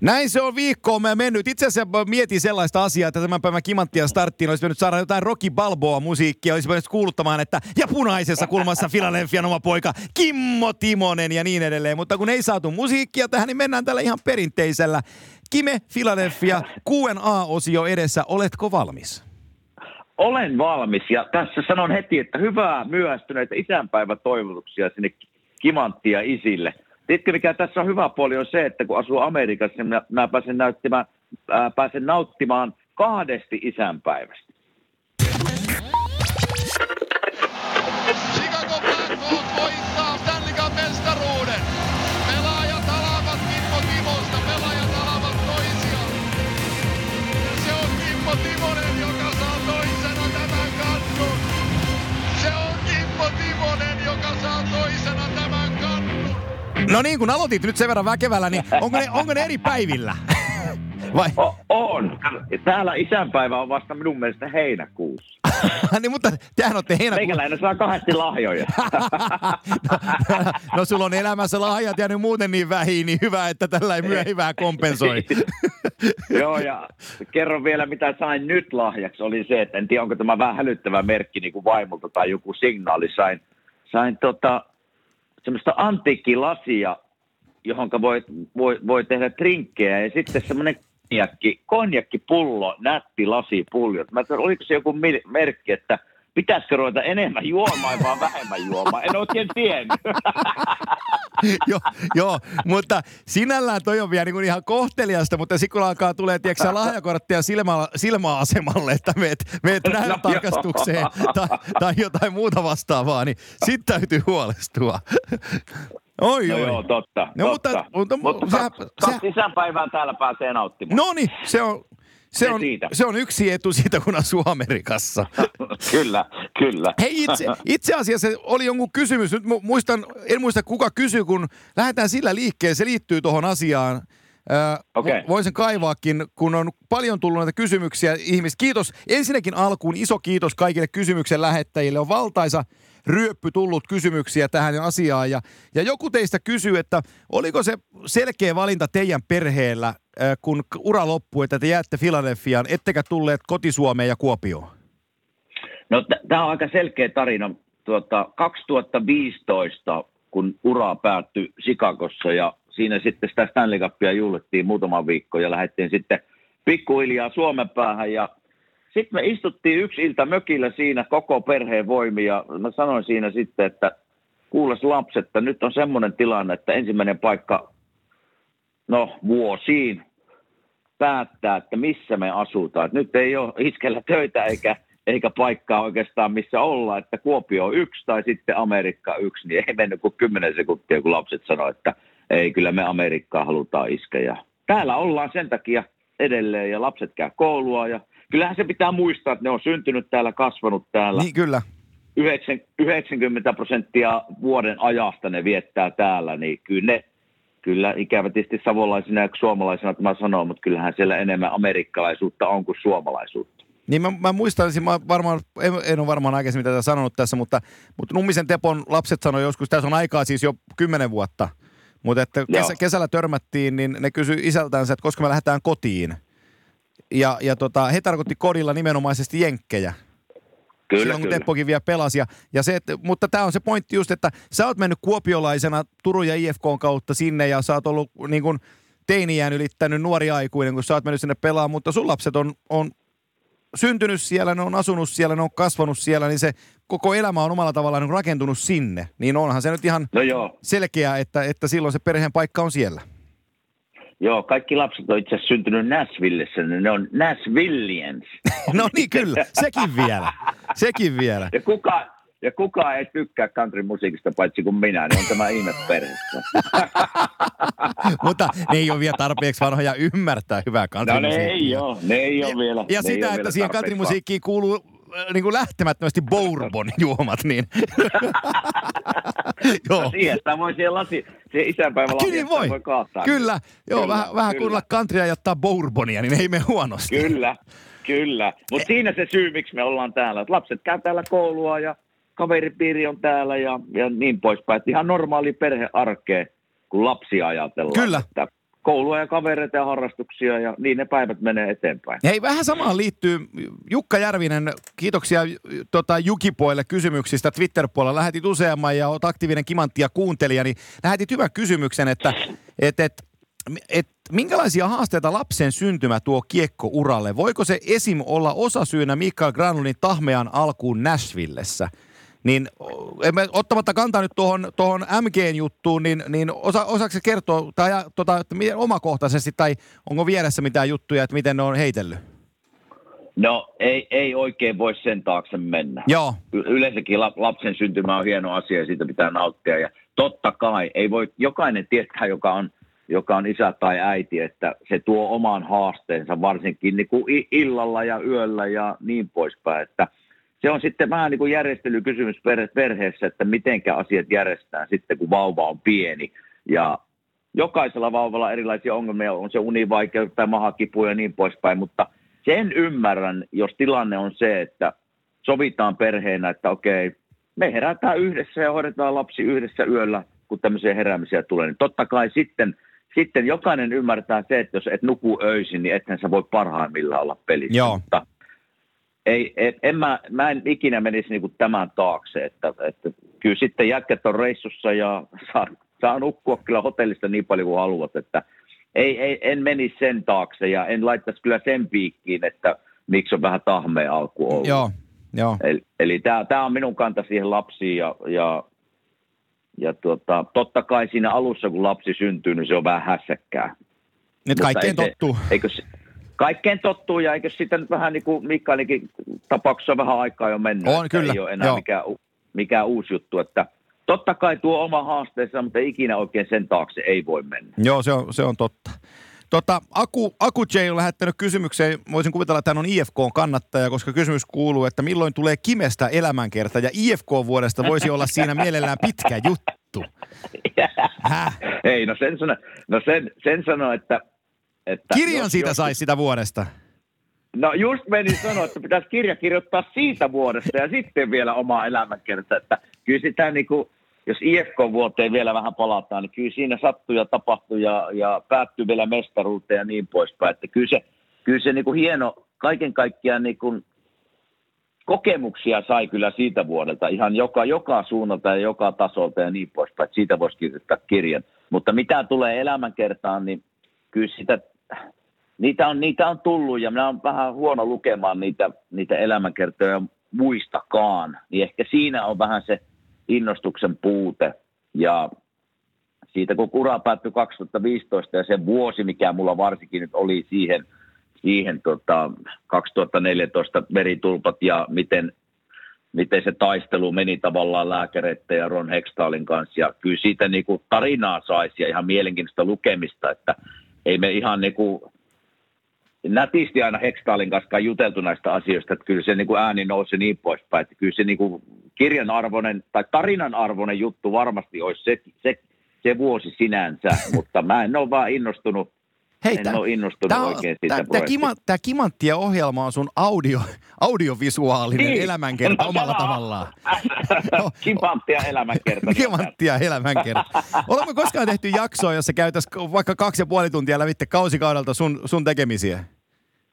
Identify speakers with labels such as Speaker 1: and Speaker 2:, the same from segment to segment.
Speaker 1: Näin se on viikkoon mä mennyt. Itse asiassa mietin sellaista asiaa, että tämän päivän kimanttia starttiin olisi mennyt saada jotain Rocky Balboa musiikkia. Olisi mennyt kuuluttamaan, että ja punaisessa kulmassa Filadelfian oma poika Kimmo Timonen ja niin edelleen. Mutta kun ei saatu musiikkia tähän, niin mennään tällä ihan perinteisellä. Kime Philadelphia, Q&A-osio edessä. Oletko valmis?
Speaker 2: Olen valmis ja tässä sanon heti, että hyvää myöhästyneitä isänpäivätoivotuksia sinne kimanttia isille – Tiedätkö, mikä tässä on hyvä puoli on se, että kun asuu Amerikassa, niin mä, pääsen, näyttämään, ää, pääsen nauttimaan kahdesti isänpäivästä.
Speaker 1: No niin, kun aloitit nyt sen verran väkevällä, niin onko ne, onko ne eri päivillä? Vai?
Speaker 2: O- on. Täällä isänpäivä on vasta minun mielestä heinäkuussa.
Speaker 1: niin, mutta tehän olette heinäkuun...
Speaker 2: Meikäläinen saa kahdesti lahjoja.
Speaker 1: no, no, sulla on elämässä lahjat ja nyt muuten niin vähin, niin hyvä, että tällä ei myöhivää kompensoi.
Speaker 2: Joo, ja kerron vielä, mitä sain nyt lahjaksi, oli se, että en tiedä, onko tämä vähän hälyttävä merkki niin kuin vaimolta tai joku signaali. Sain, sain tota, semmoista antiikkilasia, johon voi, voi, voi tehdä trinkkejä, ja sitten semmoinen konjakki, konjakkipullo, nätti lasipullo. Mä ajattelin, oliko se joku merkki, että pitäisikö ruveta enemmän juomaan vai vähemmän juomaan? En oikein tiennyt.
Speaker 1: joo, jo, mutta sinällään toi on vielä niin kuin ihan kohteliasta, mutta sitten kun alkaa tulee, tiedätkö lahjakorttia silmä, silmäasemalle, että meet, meet no, tarkastukseen tai, tai, jotain muuta vastaavaa, niin sitten täytyy huolestua. Oi,
Speaker 2: no
Speaker 1: oi.
Speaker 2: joo, totta.
Speaker 1: No,
Speaker 2: totta.
Speaker 1: Mutta, mutta,
Speaker 2: mutta
Speaker 1: sehän,
Speaker 2: kaksi, kaksi isänpäivää täällä pääsee nauttimaan.
Speaker 1: No niin, se on, se on,
Speaker 2: siitä.
Speaker 1: se on yksi etu siitä, kun asuu Amerikassa.
Speaker 2: kyllä, kyllä.
Speaker 1: Hei, itse, itse asiassa oli jonkun kysymys. Nyt muistan, en muista kuka kysyy, kun lähdetään sillä liikkeelle. Se liittyy tuohon asiaan.
Speaker 2: okay.
Speaker 1: Voin sen kaivaakin, kun on paljon tullut näitä kysymyksiä ihmistä. Kiitos. Ensinnäkin alkuun iso kiitos kaikille kysymyksen lähettäjille. On valtaisa ryöppy tullut kysymyksiä tähän asiaan. Ja, ja joku teistä kysyy, että oliko se selkeä valinta teidän perheellä, kun ura loppui, että te jäätte Filadelfiaan, ettekä tulleet kotisuomeen ja Kuopioon?
Speaker 2: No tämä on aika selkeä tarina. Tuota, 2015, kun ura päättyi Sikakossa ja siinä sitten sitä Stanley Cupia juhlittiin muutama viikko ja lähdettiin sitten pikkuhiljaa Suomen päähän ja sitten me istuttiin yksi ilta mökillä siinä koko perheen voimi ja mä sanoin siinä sitten, että kuules lapset, että nyt on semmoinen tilanne, että ensimmäinen paikka, no vuosiin, päättää, että missä me asutaan. Et nyt ei ole iskellä töitä eikä, eikä paikkaa oikeastaan missä olla, että Kuopio on yksi tai sitten Amerikka yksi, niin ei mennyt kuin kymmenen sekuntia, kun lapset sanoivat, että ei, kyllä me Amerikkaa halutaan iskeä. Täällä ollaan sen takia edelleen ja lapset käy koulua ja kyllähän se pitää muistaa, että ne on syntynyt täällä, kasvanut täällä.
Speaker 1: Niin kyllä.
Speaker 2: 90 prosenttia vuoden ajasta ne viettää täällä, niin kyllä ne, kyllä ikävä tietysti savolaisina ja suomalaisina mä sanon, mutta kyllähän siellä enemmän amerikkalaisuutta on kuin suomalaisuutta.
Speaker 1: Niin mä, mä muistan, mä varmaan, en, en ole varmaan aikaisemmin tätä sanonut tässä, mutta, mutta Nummisen Tepon lapset sanoi joskus, tässä on aikaa siis jo kymmenen vuotta, mutta että kesä, kesällä törmättiin, niin ne kysyi isältänsä, että koska me lähdetään kotiin – ja, ja tota, he tarkoitti kodilla nimenomaisesti jenkkejä.
Speaker 2: Kyllä,
Speaker 1: Silloin kun
Speaker 2: kyllä.
Speaker 1: Teppokin vielä pelasi. Ja, ja se, että, mutta tämä on se pointti just, että sä oot mennyt kuopiolaisena Turun ja IFK kautta sinne ja sä oot ollut niin kuin teiniään ylittänyt nuori aikuinen, kun sä oot mennyt sinne pelaamaan, mutta sun lapset on, on syntynyt siellä, ne on asunut siellä, ne on kasvanut siellä, niin se koko elämä on omalla tavallaan niin rakentunut sinne. Niin onhan se nyt ihan
Speaker 2: no joo.
Speaker 1: selkeä, että, että silloin se perheen paikka on siellä.
Speaker 2: Joo, kaikki lapset on itse asiassa syntynyt Nashvillessä, niin ne on Nashvillians.
Speaker 1: no niin, kyllä, sekin vielä, sekin vielä.
Speaker 2: Ja kuka, ja kuka ei tykkää country-musiikista paitsi kuin minä, niin on tämä ihme perhe.
Speaker 1: Mutta ne ei ole vielä tarpeeksi vanhoja ymmärtää hyvää country
Speaker 2: No ne ei ole, ne ei ole vielä.
Speaker 1: Ja, ja sitä, että siihen country-musiikkiin kuuluu niin kuin lähtemättömästi bourbon juomat, niin...
Speaker 2: joo. No siihen sitä voi siihen lasi, siihen isänpäivän
Speaker 1: Kyllä voi. voi kaataa. Kyllä, joo, kyllä, vähän, vähän kuunnella countrya ja ottaa bourbonia, niin ei me huonosti.
Speaker 2: Kyllä, kyllä. Mutta siinä se syy, miksi me ollaan täällä. Että lapset käy täällä koulua ja kaveripiiri on täällä ja, ja niin poispäin. Että ihan normaali perhearkea, kun lapsia ajatellaan.
Speaker 1: Kyllä.
Speaker 2: Että koulua ja kavereita ja harrastuksia ja niin ne päivät menee eteenpäin.
Speaker 1: Hei, vähän samaan liittyy Jukka Järvinen, kiitoksia tota, Jukipoille kysymyksistä Twitter-puolella. Lähetit useamman ja olet aktiivinen kimanttia kuuntelija, niin lähetit hyvän kysymyksen, että et, et, et, minkälaisia haasteita lapsen syntymä tuo kiekko uralle? Voiko se esim. olla osasyynä Mikael Granlundin tahmean alkuun Nashvillessä? Niin emme, ottamatta kantaa nyt tuohon, tuohon MGn-juttuun, niin, niin osa, osaako se kertoa tai, tota, että miten omakohtaisesti tai onko vieressä mitään juttuja, että miten ne on heitellyt?
Speaker 2: No ei, ei oikein voi sen taakse mennä.
Speaker 1: Joo.
Speaker 2: Yleensäkin lapsen syntymä on hieno asia ja siitä pitää nauttia. Ja totta kai, ei voi, jokainen tietää, joka on, joka on isä tai äiti, että se tuo oman haasteensa varsinkin niin kuin illalla ja yöllä ja niin poispäin. Että se on sitten vähän niin kuin järjestelykysymys perheessä, että mitenkä asiat järjestetään sitten, kun vauva on pieni. Ja jokaisella vauvalla erilaisia ongelmia, on se univaikeus tai mahakipu ja niin poispäin, mutta sen ymmärrän, jos tilanne on se, että sovitaan perheenä, että okei, me herätään yhdessä ja hoidetaan lapsi yhdessä yöllä, kun tämmöisiä heräämisiä tulee, niin totta kai sitten, sitten jokainen ymmärtää se, että jos et nuku öisin, niin ethän sä voi parhaimmillaan olla pelissä.
Speaker 1: Joo.
Speaker 2: Mutta ei, en, en mä, mä en ikinä menisi niinku tämän taakse, että, että kyllä sitten jätkät on reissussa ja saa, saa nukkua kyllä hotellista niin paljon kuin haluat, että ei, ei, en menisi sen taakse ja en laittaisi kyllä sen piikkiin, että miksi on vähän tahmea alku ollut.
Speaker 1: Joo, joo.
Speaker 2: Eli, eli tämä on minun kanta siihen lapsiin ja, ja, ja tuota, totta kai siinä alussa, kun lapsi syntyy, niin se on vähän hässäkkää.
Speaker 1: Nyt kaikkeen tottuu.
Speaker 2: Eikö kaikkeen tottuu ja eikö sitä nyt vähän niin kuin Mikkailinkin tapauksessa vähän aikaa jo mennyt.
Speaker 1: On, kyllä,
Speaker 2: Ei ole enää
Speaker 1: joo.
Speaker 2: mikään, mikään uusi juttu, että totta kai tuo oma haasteensa, mutta ikinä oikein sen taakse ei voi mennä.
Speaker 1: Joo, se on, se on totta. Tota, Aku, Aku J on lähettänyt kysymyksen, voisin kuvitella, että hän on IFK-kannattaja, koska kysymys kuuluu, että milloin tulee Kimestä elämänkerta, ja IFK-vuodesta voisi olla siinä mielellään pitkä juttu. Häh?
Speaker 2: Ei, no sen sano, no sen, sen sano että, että...
Speaker 1: Kirjan
Speaker 2: jos-
Speaker 1: siitä
Speaker 2: jos-
Speaker 1: saisi sitä vuodesta.
Speaker 2: No just menin sanoa, että pitäisi kirja kirjoittaa siitä vuodesta ja sitten vielä oma elämänkerta. Että kyllä sitä niin kuin, jos IFK-vuoteen vielä vähän palataan, niin kyllä siinä sattuu ja tapahtuu ja, ja päättyy vielä mestaruuteen ja niin poispäin. Että kyllä se, kyllä se niin kuin hieno, kaiken kaikkiaan niin kuin kokemuksia sai kyllä siitä vuodelta ihan joka, joka suunnalta ja joka tasolta ja niin poispäin. Että siitä voisi kirjoittaa kirjan. Mutta mitä tulee elämänkertaan, niin kyllä sitä niitä on, niitä on tullut ja minä olen vähän huono lukemaan niitä, niitä elämänkertoja muistakaan. Niin ehkä siinä on vähän se innostuksen puute. Ja siitä kun ura päättyi 2015 ja se vuosi, mikä mulla varsinkin nyt oli siihen, siihen tota 2014 veritulpat ja miten, miten se taistelu meni tavallaan lääkäreiden ja Ron Hextalin kanssa. Ja kyllä siitä niin kuin tarinaa saisi ja ihan mielenkiintoista lukemista, että ei me ihan niin kuin nätisti aina Hextalin kanssa juteltu näistä asioista, että kyllä se niin kuin ääni nousi niin poispäin, että kyllä se niin kuin kirjan arvoinen tai tarinan arvoinen juttu varmasti olisi se, se, se vuosi sinänsä, mutta mä en ole vaan innostunut,
Speaker 1: Hei,
Speaker 2: en
Speaker 1: tää-
Speaker 2: ole innostunut
Speaker 1: Tämä,
Speaker 2: oikein siitä projektista.
Speaker 1: kima, tämä Kimanttien ohjelma on sun audio, audiovisuaalinen
Speaker 2: Niin.
Speaker 1: elämänkerta
Speaker 2: No,
Speaker 1: omalla tavallaan.
Speaker 2: Kimanttia elämänkerta.
Speaker 1: Kimanttia elämänkerta. Olemme koskaan tehty jaksoa, jossa käytäisiin vaikka kaksi ja puoli tuntia lävitte kausikaudelta sun, sun tekemisiä?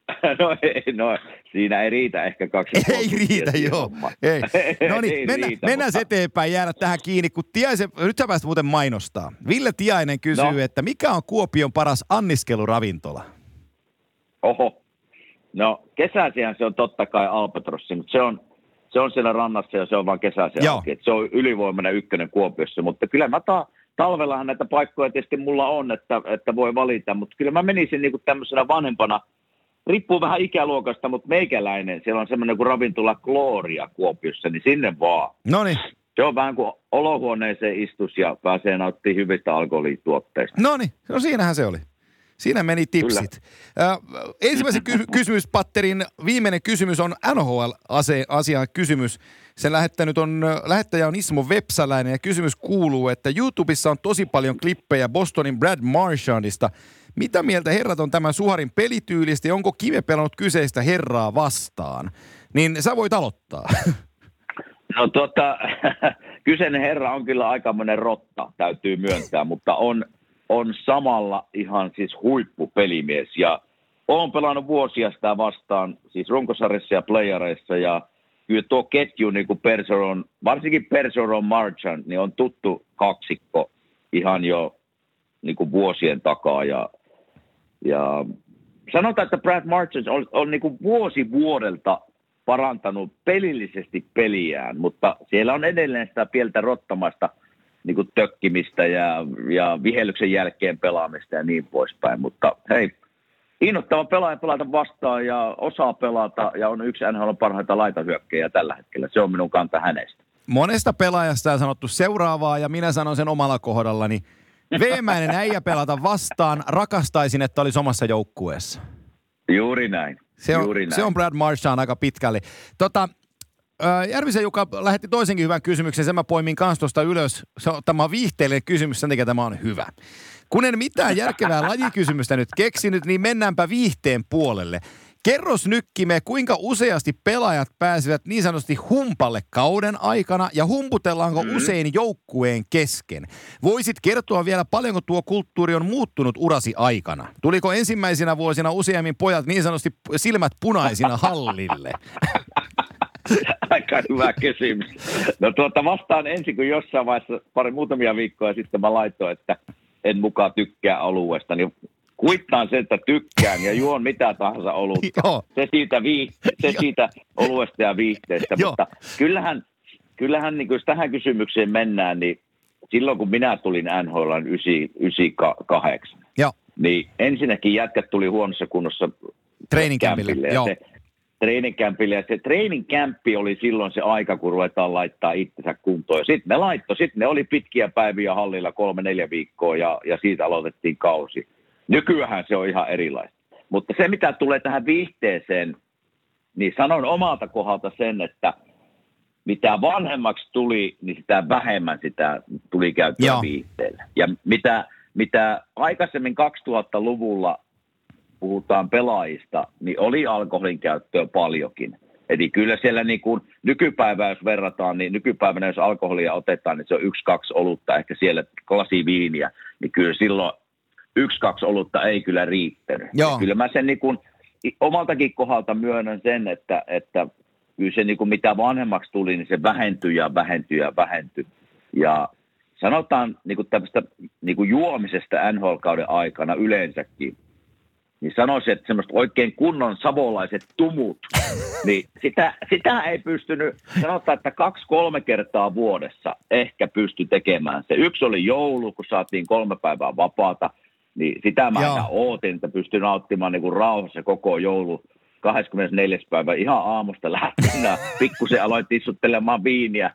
Speaker 2: No, ei, no, siinä ei riitä ehkä kaksi
Speaker 1: Ei riitä, joo. Ei. No
Speaker 2: Ei
Speaker 1: niin, mennään,
Speaker 2: riitä,
Speaker 1: mennään
Speaker 2: mutta-
Speaker 1: eteenpäin, jäädä tähän kiinni, kun Tiaisen, nyt sä pääst muuten mainostaa. Ville Tiainen kysyy,
Speaker 2: No.
Speaker 1: että mikä on Kuopion paras anniskeluravintola?
Speaker 2: Oho. No kesäisihän se on totta kai Albatrossi, mutta se on, se on siellä rannassa ja se on vain kesäisiä Se on ylivoimainen ykkönen Kuopiossa, mutta kyllä mä ta- talvellahan näitä paikkoja tietysti mulla on, että, että voi valita, mutta kyllä mä menisin niinku tämmöisenä vanhempana, riippuu vähän ikäluokasta, mutta meikäläinen, siellä on semmoinen kuin ravintola Gloria Kuopiossa, niin sinne vaan.
Speaker 1: No niin,
Speaker 2: Se on vähän kuin olohuoneeseen istus ja pääsee nauttimaan hyvistä alkoholituotteista.
Speaker 1: no niin, no siinähän se oli. Siinä meni tipsit. Äh, ensimmäisen ky- kysymyspatterin viimeinen kysymys on NHL-asian kysymys. Sen lähettänyt on, lähettäjä on Ismo Vepsäläinen ja kysymys kuuluu, että YouTubessa on tosi paljon klippejä Bostonin Brad Marchandista. Mitä mieltä herrat on tämän Suharin pelityylistä ja onko Kime pelannut kyseistä herraa vastaan? Niin sä voit aloittaa.
Speaker 2: No tota, kyseinen herra on kyllä aikamoinen rotta, täytyy myöntää, mutta on, on samalla ihan siis huippupelimies ja olen pelannut vuosia sitä vastaan, siis runkosarjassa ja playareissa ja kyllä tuo ketju, niin kuin Perseron, varsinkin Perseron Marchand, niin on tuttu kaksikko ihan jo niin kuin vuosien takaa ja, ja sanotaan, että Brad Marchand on, on niin vuosi vuodelta parantanut pelillisesti peliään, mutta siellä on edelleen sitä pieltä rottamasta niin kuin tökkimistä ja, ja vihellyksen jälkeen pelaamista ja niin poispäin. Mutta hei, innoittava pelaaja pelata vastaan ja osaa pelata ja on yksi NHL parhaita laitahyökkäjiä tällä hetkellä. Se on minun kanta hänestä.
Speaker 1: Monesta pelaajasta on sanottu seuraavaa ja minä sanon sen omalla kohdallani. Veemäinen äijä pelata vastaan, rakastaisin, että olisi omassa joukkueessa.
Speaker 2: Juuri näin.
Speaker 1: Se on,
Speaker 2: Juuri näin.
Speaker 1: se on Brad Marchand aika pitkälle. Tota, Järvisen Juka lähetti toisenkin hyvän kysymyksen, sen mä poimin kanssa tuosta ylös. Se on, tämä on viihteellinen kysymys, sen takia tämä on hyvä. Kun en mitään järkevää lajikysymystä nyt keksinyt, niin mennäänpä viihteen puolelle. Kerros Nykkime, kuinka useasti pelaajat pääsevät niin sanotusti humpalle kauden aikana ja humputellaanko mm. usein joukkueen kesken? Voisit kertoa vielä paljonko tuo kulttuuri on muuttunut urasi aikana? Tuliko ensimmäisinä vuosina useammin pojat niin sanotusti silmät punaisina hallille?
Speaker 2: Aika hyvä kysymys. No tuota vastaan ensin, kun jossain vaiheessa pari muutamia viikkoja sitten mä laitoin, että en mukaan tykkää alueesta, niin kuittaan sen, että tykkään ja juon mitä tahansa olutta.
Speaker 1: Joo.
Speaker 2: Se siitä, vii, se siitä oluesta ja viihteestä.
Speaker 1: Joo.
Speaker 2: Mutta kyllähän, kyllähän niin jos tähän kysymykseen mennään, niin silloin kun minä tulin NHL 98,
Speaker 1: Joo,
Speaker 2: niin ensinnäkin jätkät tuli huonossa kunnossa
Speaker 1: treeninkämpille. Joo.
Speaker 2: se, treeninkämpille. Ja se treeninkämppi oli silloin se aika, kun ruvetaan laittaa itsensä kuntoon. Sitten ne laittoi, sitten ne oli pitkiä päiviä hallilla kolme, neljä viikkoa ja, ja siitä aloitettiin kausi. Nykyään se on ihan erilaista. Mutta se, mitä tulee tähän viihteeseen, niin sanon omalta kohdalta sen, että mitä vanhemmaksi tuli, niin sitä vähemmän sitä tuli käyttöä
Speaker 1: Joo.
Speaker 2: viihteellä. Ja mitä, mitä aikaisemmin 2000-luvulla puhutaan pelaajista, niin oli alkoholin käyttöä paljonkin. Eli kyllä siellä niin kuin nykypäivää, jos verrataan, niin nykypäivänä jos alkoholia otetaan, niin se on yksi, kaksi olutta, ehkä siellä lasi viiniä, niin kyllä silloin yksi, kaksi olutta ei kyllä riittänyt.
Speaker 1: Joo.
Speaker 2: Ja Kyllä mä sen niin kuin, omaltakin kohdalta myönnän sen, että, että kyllä se niin kuin mitä vanhemmaksi tuli, niin se vähentyi ja vähentyi ja vähentyi. Ja sanotaan niin kuin tämmöistä niin kuin juomisesta NHL-kauden aikana yleensäkin, niin sanoisin, että semmoista oikein kunnon savolaiset tumut, niin sitä, sitä ei pystynyt, sanotaan, että kaksi-kolme kertaa vuodessa ehkä pysty tekemään. Se yksi oli joulu, kun saatiin kolme päivää vapaata, niin sitä mä
Speaker 1: Joo.
Speaker 2: aina ootin, että pystyn nauttimaan niin kuin rauhassa koko joulu 24. päivä ihan aamusta lähtien. Pikkusen aloin tissuttelemaan viiniä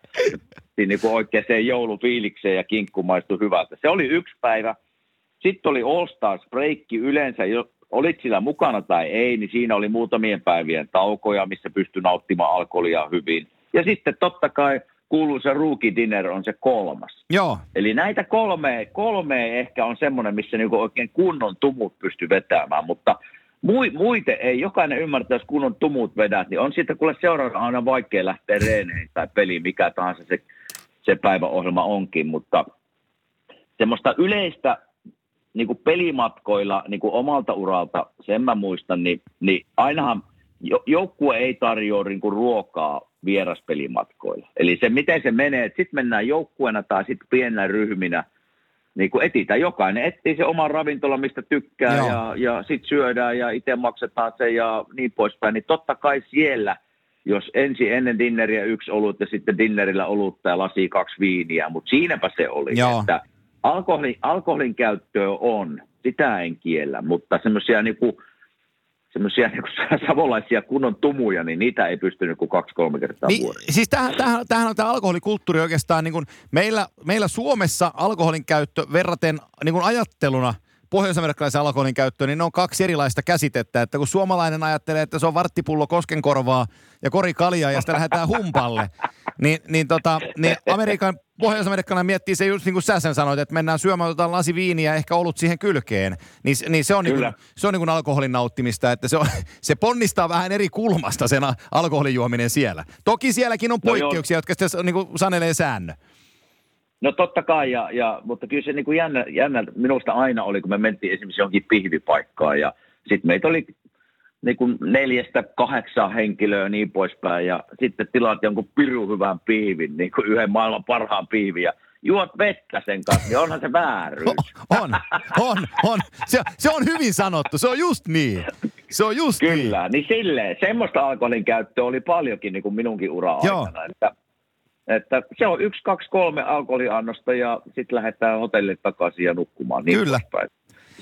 Speaker 2: niin kuin oikeaan joulufiilikseen ja kinkku maistui hyvältä. Se oli yksi päivä. Sitten oli All Stars breakki yleensä, jo, olit sillä mukana tai ei, niin siinä oli muutamien päivien taukoja, missä pystyi nauttimaan alkoholia hyvin. Ja sitten totta kai kuuluisa rookie dinner on se kolmas.
Speaker 1: Joo,
Speaker 2: Eli näitä kolme, kolme ehkä on semmoinen, missä niinku oikein kunnon tumut pystyy vetämään, mutta mui, muite ei, jokainen ymmärtää, jos kunnon tumut vedät, niin on siitä kuule seuraavana aina vaikea lähteä reeneihin tai peliin, mikä tahansa se, se päiväohjelma onkin, mutta semmoista yleistä niin kuin pelimatkoilla niin kuin omalta uralta, sen mä muistan, niin, niin ainahan jo, joukkue ei tarjoa niin kuin ruokaa vieraspelimatkoilla. Eli se, miten se menee, että sitten mennään joukkueena tai sitten pienellä ryhminä, niin kuin etitään, jokainen etsii se oman ravintola, mistä tykkää
Speaker 1: Joo.
Speaker 2: ja, ja sitten syödään ja itse maksetaan se ja niin poispäin, niin totta kai siellä, jos ensin ennen dinneriä yksi olut ja sitten dinnerillä olutta ja lasi kaksi viiniä, mutta siinäpä se oli,
Speaker 1: Joo.
Speaker 2: että alkoholin, alkoholin käyttöä on, sitä en kiellä, mutta semmoisia niinku, semmoisia niinku savolaisia kunnon tumuja, niin niitä ei pystynyt kuin kaksi-kolme kertaa
Speaker 1: Niin,
Speaker 2: vuodessa.
Speaker 1: siis tämähän, tämähän, tämähän on tämä alkoholikulttuuri oikeastaan, niin kuin meillä, meillä Suomessa alkoholin käyttö verraten niin kuin ajatteluna pohjois-amerikkalaisen alkoholin käyttöön, niin ne on kaksi erilaista käsitettä. Että kun suomalainen ajattelee, että se on varttipullo koskenkorvaa ja kori kaljaa ja sitten lähdetään humpalle, niin, niin, tota, niin Amerikan, pohjois-amerikkalainen miettii se just niin kuin sä sen sanoit, että mennään syömään otetaan lasi viiniä ja ehkä olut siihen kylkeen. Niin, niin se on, niin kuin, se on niin kuin alkoholin nauttimista, että se, on, se ponnistaa vähän eri kulmasta sen alkoholin juominen siellä. Toki sielläkin on
Speaker 2: No
Speaker 1: poikkeuksia, jotka sitten niin kuin sanelee säännön.
Speaker 2: No totta kai, ja, ja, mutta kyllä se niin kuin jännä, jännä minusta aina oli, kun me mentiin esimerkiksi johonkin pihvipaikkaan ja sitten meitä oli niin kuin neljästä kahdeksaan henkilöä niin poispäin ja sitten tilaat jonkun pirun hyvän piivin, niin kuin yhden maailman parhaan piivin ja juot vettä sen kanssa, niin onhan se vääryys.
Speaker 1: On, on, on. Se, se on hyvin sanottu, se on just niin. Se on just
Speaker 2: Kyllä, niin, niin silleen, semmoista alkoholin käyttöä oli paljonkin niin kuin minunkin ura aikana, että että se on yksi, kaksi, kolme alkoholiannosta ja sitten lähdetään hotellille takaisin ja nukkumaan. Niin
Speaker 1: Kyllä.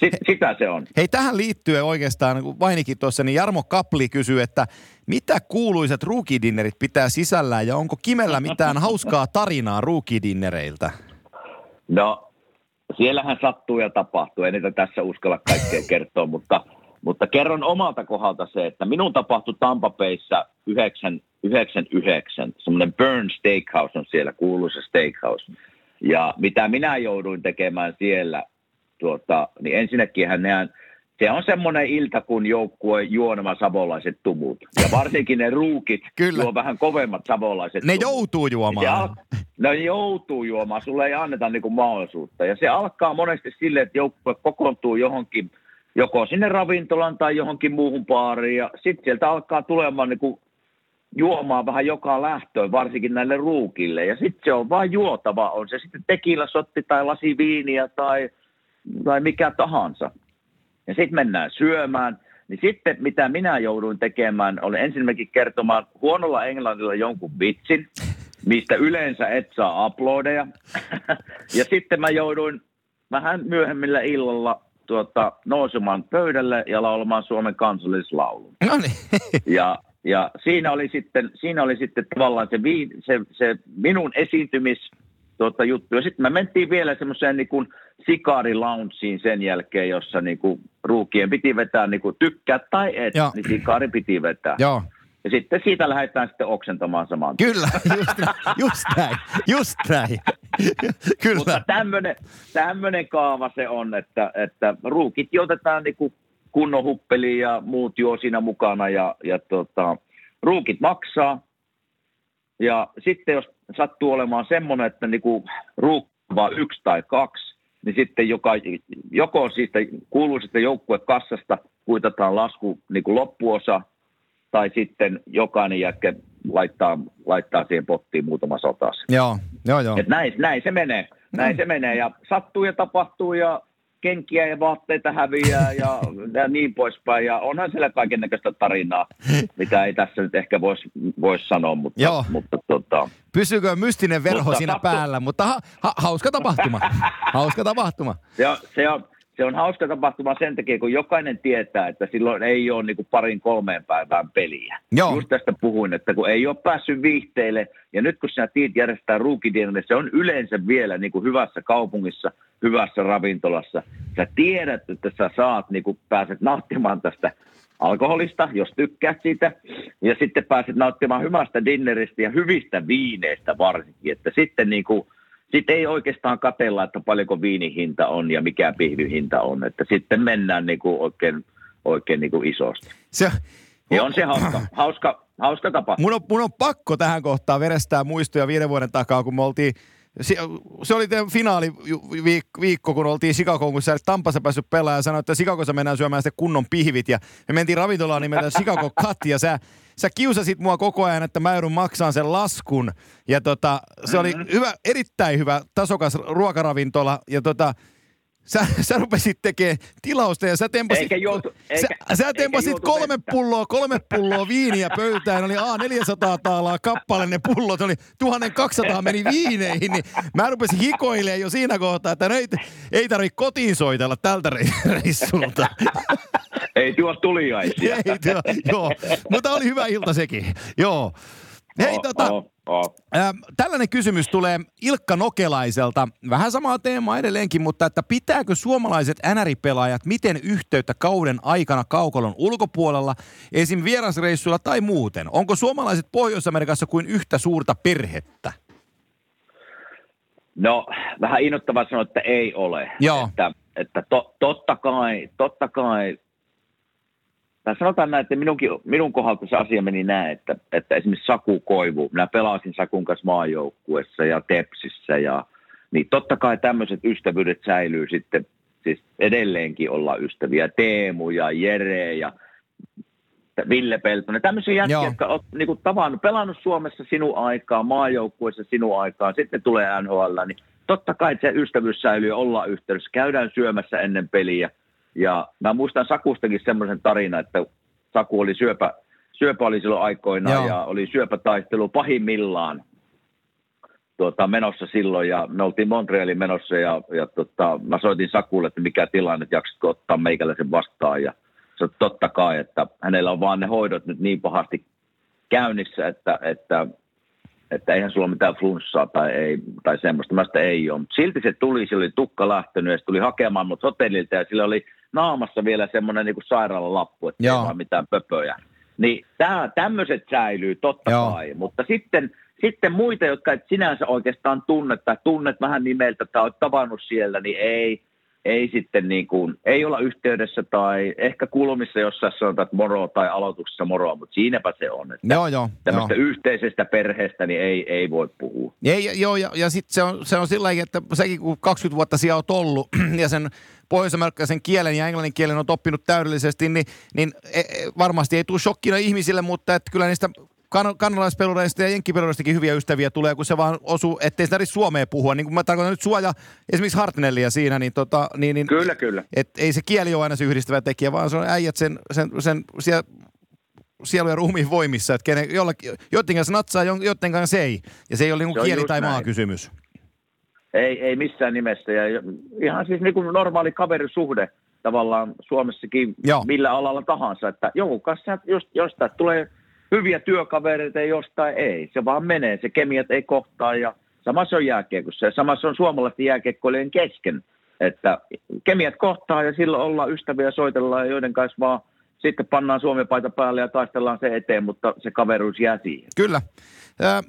Speaker 2: Sit, sitä se on.
Speaker 1: Hei, tähän liittyen oikeastaan, kun Vainikin tuossa, niin Jarmo Kapli kysyy, että mitä kuuluisat ruukidinnerit pitää sisällään ja onko Kimellä mitään hauskaa tarinaa ruukidinnereiltä?
Speaker 2: No, siellähän sattuu ja tapahtuu. En niitä tässä uskalla kaikkea kertoa, mutta, mutta kerron omalta kohdalta se, että minun tapahtui Tampapeissa 9, 99. Semmoinen Burn Steakhouse on siellä, kuuluisa steakhouse. Ja mitä minä jouduin tekemään siellä, tuota, niin ensinnäkin nehän, se on semmoinen ilta, kun joukkue juo nämä savolaiset tumut. Ja varsinkin ne ruukit
Speaker 1: Kyllä.
Speaker 2: juo vähän kovemmat savolaiset
Speaker 1: Ne
Speaker 2: tumut.
Speaker 1: joutuu juomaan.
Speaker 2: Se al- ne joutuu juomaan, sulle ei anneta niinku mahdollisuutta. Ja se alkaa monesti silleen, että joukkue kokoontuu johonkin, joko sinne ravintolaan tai johonkin muuhun baariin. Ja sitten sieltä alkaa tulemaan niinku juomaan vähän joka lähtöön, varsinkin näille ruukille. Ja sitten se on vain juotava, on se sitten tekilasotti tai lasi viiniä tai, tai mikä tahansa. Ja sitten mennään syömään. Niin sitten mitä minä jouduin tekemään, oli ensinnäkin kertomaan huonolla englannilla jonkun vitsin, mistä yleensä et saa uploadeja. ja sitten mä jouduin vähän myöhemmillä illalla tuota, nousemaan pöydälle ja laulamaan Suomen kansallislaulun.
Speaker 1: No niin.
Speaker 2: Ja, ja siinä, oli sitten, siinä oli sitten tavallaan se, vii, se, se minun esiintymis tuota, juttu. Ja sitten me mentiin vielä semmoiseen niin kuin sikariloungeen sen jälkeen, jossa niin kuin ruukien piti vetää niin kuin tykkää tai et,
Speaker 1: Joo.
Speaker 2: niin sikari piti vetää.
Speaker 1: Joo.
Speaker 2: Ja sitten siitä lähdetään sitten oksentamaan saman tien.
Speaker 1: Kyllä, just, just näin, just näin. Kyllä.
Speaker 2: Mutta tämmöinen, tämmöinen kaava se on, että, että ruukit otetaan niin kuin kunnon huppeli ja muut juo siinä mukana ja, ja tota, ruukit maksaa. Ja sitten jos sattuu olemaan semmoinen, että niin on vaan yksi tai kaksi, niin sitten joka, joko siitä kuuluisesta joukkuekassasta kuitataan lasku niin kuin loppuosa, tai sitten jokainen jätkä laittaa, laittaa siihen pottiin muutama sotas.
Speaker 1: Joo, joo, joo.
Speaker 2: Et näin, näin se menee. Näin se menee ja sattuu ja tapahtuu ja kenkiä ja vaatteita häviää ja, ja niin poispäin. Ja onhan siellä kaiken näköistä tarinaa, mitä ei tässä nyt ehkä voisi vois sanoa, mutta,
Speaker 1: Joo.
Speaker 2: mutta tota,
Speaker 1: Pysyykö mystinen verho
Speaker 2: Mutta
Speaker 1: siinä
Speaker 2: sattu-
Speaker 1: päällä, mutta ha, ha, hauska tapahtuma. Hauska tapahtuma.
Speaker 2: on, se, on, se on hauska tapahtuma sen takia, kun jokainen tietää, että silloin ei ole niin kuin parin kolmeen päivään peliä.
Speaker 1: Joo.
Speaker 2: Just tästä puhuin, että kun ei ole päässyt viihteille, ja nyt kun sinä tiit järjestää ruukidien, niin se on yleensä vielä niin kuin hyvässä kaupungissa, hyvässä ravintolassa. Sä tiedät, että sä saat, niin kuin pääset nauttimaan tästä alkoholista, jos tykkäät siitä, ja sitten pääset nauttimaan hyvästä dinneristä ja hyvistä viineistä varsinkin, että sitten niin kuin, sitten ei oikeastaan katella, että paljonko viinin hinta on ja mikä pihvin hinta on, että sitten mennään niin kuin oikein, oikein niin kuin isosti.
Speaker 1: Se,
Speaker 2: Ja on se hauska, hauska, hauska tapa.
Speaker 1: mun, on, mun on pakko tähän kohtaan verestää muistoja viiden vuoden takaa, kun me oltiin se, se oli teidän finaaliviikko, kun oltiin Chicagoon, kun sä et Tampassa päässyt pelaamaan ja sanoit, että Chicagossa mennään syömään sitten kunnon pihvit. Ja me mentiin ravintolaan nimeltä Chicago Cut ja sä, sä kiusasit mua koko ajan, että mä joudun maksamaan sen laskun. Ja tota, se oli hyvä, erittäin hyvä, tasokas ruokaravintola. Ja tota, Sä, sä rupesit tekemään tilausta ja sä tempasit,
Speaker 2: Eikä joutu- eikä-
Speaker 1: sä, sä
Speaker 2: eikä
Speaker 1: tempasit
Speaker 2: joutu
Speaker 1: kolme
Speaker 2: vettä.
Speaker 1: pulloa, kolme pulloa viiniä pöytään, oli A 400 taalaa kappale ne pullot, oli 1200 meni viineihin, niin mä rupesin hikoilemaan jo siinä kohtaa, että no ei, ei tarvitse kotiin soitella tältä re- reissulta.
Speaker 2: Ei tuo tuliaisia.
Speaker 1: ei, tuo, joo, mutta oli hyvä ilta sekin, joo. Hei,
Speaker 2: Oo,
Speaker 1: tota,
Speaker 2: oo,
Speaker 1: Ähm, tällainen kysymys tulee Ilkka Nokelaiselta. Vähän samaa teemaa edelleenkin, mutta että pitääkö suomalaiset NR-pelaajat miten yhteyttä kauden aikana kaukolon ulkopuolella, esim. vierasreissuilla tai muuten? Onko suomalaiset Pohjois-Amerikassa kuin yhtä suurta perhettä?
Speaker 2: No, vähän innoittavaa sanoa, että ei ole.
Speaker 1: Joo.
Speaker 2: Että, että to, totta kai, totta kai, tai sanotaan näin, että minunkin, minun kohdalta se asia meni näin, että, että esimerkiksi Saku Koivu, minä pelasin Sakun kanssa maajoukkuessa ja Tepsissä ja, Niin totta kai tämmöiset ystävyydet säilyy sitten, siis edelleenkin olla ystäviä. Teemu ja Jere ja Ville Peltonen, tämmöisiä jätkiä,
Speaker 1: Joo.
Speaker 2: jotka olet niin tavannut, pelannut Suomessa sinun aikaa, maajoukkueessa sinun aikaa, sitten tulee NHL, niin totta kai se ystävyys säilyy olla yhteydessä. Käydään syömässä ennen peliä. Ja mä muistan Sakustakin semmoisen tarinan, että Saku oli syöpä, syöpä oli silloin aikoinaan
Speaker 1: Joo.
Speaker 2: ja oli syöpätaistelu pahimmillaan tuota, menossa silloin ja me oltiin Montrealin menossa ja, ja tota, mä soitin Sakulle, että mikä tilanne, että jaksatko ottaa meikäläisen vastaan ja se totta kai, että hänellä on vaan ne hoidot nyt niin pahasti käynnissä, että, että, että eihän sulla mitään flunssaa tai, ei, tai semmoista. Mä sitä ei ole. Silti se tuli, sillä oli tukka lähtenyt ja se tuli hakemaan mut hotellilta ja sillä oli naamassa vielä semmoinen niin sairaalalappu, että ei
Speaker 1: Joo.
Speaker 2: vaan mitään pöpöjä. Niin tämmöiset säilyy totta
Speaker 1: Joo.
Speaker 2: kai, mutta sitten, sitten muita, jotka et sinänsä oikeastaan tunne tai tunnet vähän nimeltä tai olet tavannut siellä, niin ei, ei sitten niin kuin, ei olla yhteydessä tai ehkä kulmissa jossain sanotaan, että moro tai aloituksessa moro, mutta siinäpä se on. Että
Speaker 1: Joo, joo. joo.
Speaker 2: tämmöistä yhteisestä perheestä niin ei, ei voi puhua.
Speaker 1: Ei, joo, ja, ja sitten se on, se on sillä lailla, että sekin kun 20 vuotta siellä olet ollut ja sen pohjois kielen ja englannin kielen on oppinut täydellisesti, niin, niin e, e, varmasti ei tule shokkina ihmisille, mutta että kyllä niistä kan- kanalaispelureista ja jenkkipelureistakin hyviä ystäviä tulee, kun se vaan osuu, ettei sitä suomea puhua. Niin kuin mä tarkoitan nyt suoja esimerkiksi Hartnellia siinä, niin, tota, niin, niin
Speaker 2: Kyllä, kyllä.
Speaker 1: et ei se kieli ole aina se yhdistävä tekijä, vaan se on äijät sen, sen, sen siellä sielu ja ruumiin voimissa, että kenen, jollakin, joiden kanssa natsaa, joiden kanssa ei. Ja se ei ole niin
Speaker 2: on
Speaker 1: kieli tai maakysymys.
Speaker 2: Ei, ei missään nimessä. Ja ihan siis niin kuin normaali kaverisuhde tavallaan Suomessakin
Speaker 1: Joo.
Speaker 2: millä alalla tahansa. Että jonkun kanssa just, jostain tulee hyviä työkavereita jostain ei. Se vaan menee, se kemiat ei kohtaa ja sama se on jääkiekossa ja sama se on suomalaisten jääkiekkoilijoiden kesken. Että kemiat kohtaa ja silloin ollaan ystäviä soitellaan ja joiden kanssa vaan sitten pannaan Suomen-paita päälle ja taistellaan se eteen, mutta se kaveruus jää siihen.
Speaker 1: Kyllä.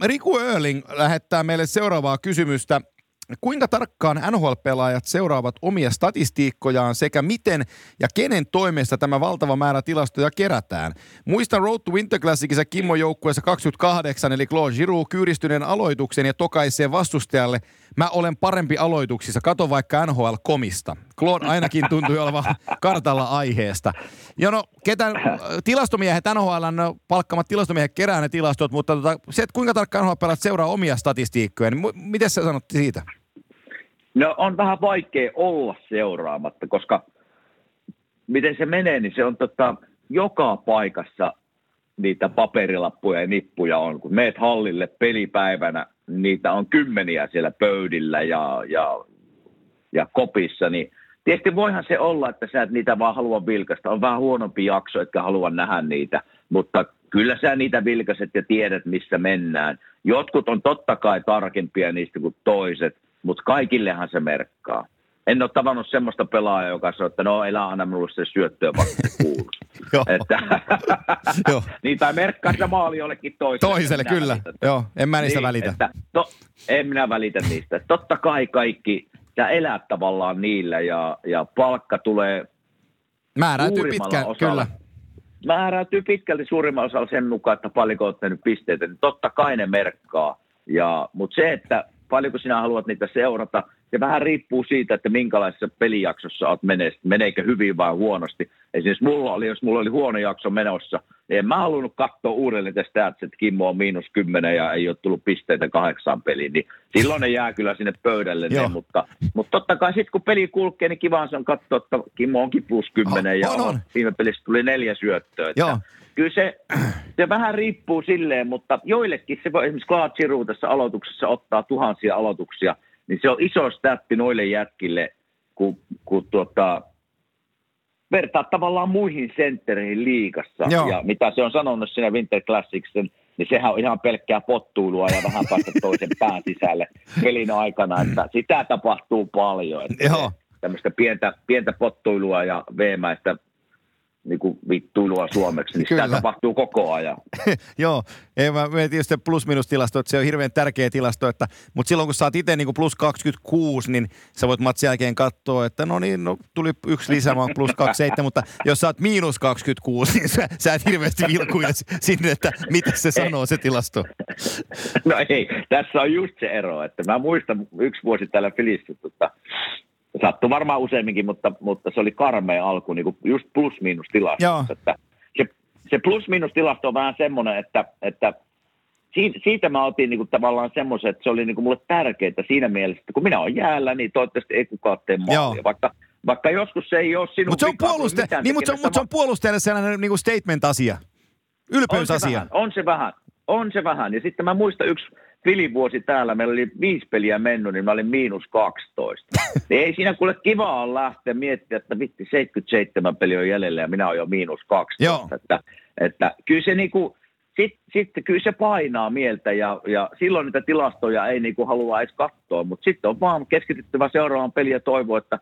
Speaker 1: Riku Öörling lähettää meille seuraavaa kysymystä. Kuinka tarkkaan NHL-pelaajat seuraavat omia statistiikkojaan sekä miten ja kenen toimesta tämä valtava määrä tilastoja kerätään? Muistan Road to Winter Classicissa Kimmo joukkueessa 28, eli Claude Giroux kyyristyneen aloituksen ja tokaiseen vastustajalle. Mä olen parempi aloituksissa, kato vaikka NHL-komista. Claude ainakin tuntui olevan kartalla aiheesta. Ja no, ketä, tilastomiehet, NHL no, palkkamat tilastomiehet kerää ne tilastot, mutta tota, se, että kuinka tarkkaan NHL-pelaajat seuraa omia statistiikkoja, niin mu- miten sä sanot siitä?
Speaker 2: No on vähän vaikea olla seuraamatta, koska miten se menee, niin se on tota, joka paikassa niitä paperilappuja ja nippuja on. Kun meet hallille pelipäivänä, niitä on kymmeniä siellä pöydillä ja, ja, ja kopissa, niin tietysti voihan se olla, että sä et niitä vaan halua vilkasta. On vähän huonompi jakso, etkä halua nähdä niitä, mutta kyllä sä niitä vilkaset ja tiedät, missä mennään. Jotkut on totta kai tarkempia niistä kuin toiset, mutta kaikillehan se merkkaa. En ole tavannut semmoista pelaajaa, joka sanoo, että no elä anna minulle se syöttöä, vaikka se kuuluu. Että, niin, tai merkkaa sitä maali jollekin toiselle.
Speaker 1: Toiselle, kyllä. Joo, en mä niistä
Speaker 2: Niin,
Speaker 1: välitä.
Speaker 2: Että, to, en minä välitä niistä. Totta kai kaikki, sä elät tavallaan niillä ja, ja palkka tulee
Speaker 1: Määräytyy pitkään,
Speaker 2: osalla.
Speaker 1: kyllä.
Speaker 2: Määräytyy pitkälti suurimman osalla sen mukaan, että paljonko olet tehnyt pisteitä, niin totta kai ne merkkaa. Ja, mutta se, että paljonko sinä haluat niitä seurata, se vähän riippuu siitä, että minkälaisessa pelijaksossa olet menee, meneekö hyvin vai huonosti. Esimerkiksi mulla oli, jos mulla oli huono jakso menossa, niin en mä halunnut katsoa uudelleen tästä että Kimmo on miinus kymmenen ja ei ole tullut pisteitä kahdeksaan peliin, niin silloin ne jää kyllä sinne pöydälle. Ne, mutta, mutta totta kai sitten kun peli kulkee, niin kiva se on katsoa, että Kimmo onkin plus kymmenen ja
Speaker 1: On, on.
Speaker 2: viime pelissä tuli neljä syöttöä. Että
Speaker 1: Joo.
Speaker 2: Kyllä se, se vähän riippuu silleen, mutta joillekin se voi esimerkiksi Claude Giroux tässä aloituksessa ottaa tuhansia aloituksia, niin se on iso stäppi noille jätkille, kun, kun tuota, vertaa tavallaan muihin senttereihin liigassa.
Speaker 1: Joo.
Speaker 2: Ja mitä se on sanonut siinä Winter Classicsen, niin sehän on ihan pelkkää pottuilua ja vähän päästä toisen pään sisälle pelin aikana, että sitä tapahtuu paljon. Että
Speaker 1: Joo.
Speaker 2: Tämmöistä pientä, pientä pottuilua ja veemäistä niin kuin vittuilua suomeksi, niin sitä
Speaker 1: Kyllä.
Speaker 2: tapahtuu koko ajan.
Speaker 1: Joo, ei mä mietin just se plus-minus-tilasto, että se on hirveän tärkeä tilasto, että, mutta silloin kun sä oot itse niin plus 26, niin sä voit matsin jälkeen katsoa, että no niin, no tuli yksi lisää, mä oon plus 27, mutta jos sä oot miinus 26, niin sä, sä et hirveästi vilkuile sinne, että mitä se sanoo se tilasto.
Speaker 2: No ei, tässä on just se ero, että mä muistan yksi vuosi täällä Filissä, tota, sattui varmaan useamminkin, mutta, mutta se oli karmea alku, niin kuin just plus-miinus tilasto. Että se, se plus-miinus tilasto on vähän semmoinen, että, että siitä, siitä mä otin niin kuin tavallaan semmoisen, että se oli niin kuin mulle tärkeää siinä mielessä, että kun minä olen jäällä, niin toivottavasti ei kukaan tee maalia. Vaikka, vaikka joskus se ei ole sinun
Speaker 1: Mutta se on, puoluste- niin, mut se on,
Speaker 2: tekemistä
Speaker 1: mut se on puolustajalle sellainen niin kuin statement-asia,
Speaker 2: on se,
Speaker 1: ylpeysasia.
Speaker 2: vähän, on se vähän, on se vähän. Ja sitten mä muistan yksi Filin vuosi täällä, meillä oli viisi peliä mennyt, niin mä olin miinus 12. Niin ei siinä kuule kiva on lähteä miettiä, että vitti 77 peliä on jäljellä ja minä olen jo miinus 12.
Speaker 1: Joo.
Speaker 2: Että, että kyllä se niinku, sitten sit, kyllä se painaa mieltä ja, ja silloin niitä tilastoja ei niinku halua edes katsoa, mutta sitten on vaan keskityttävä seuraavaan peliin ja toivoa, että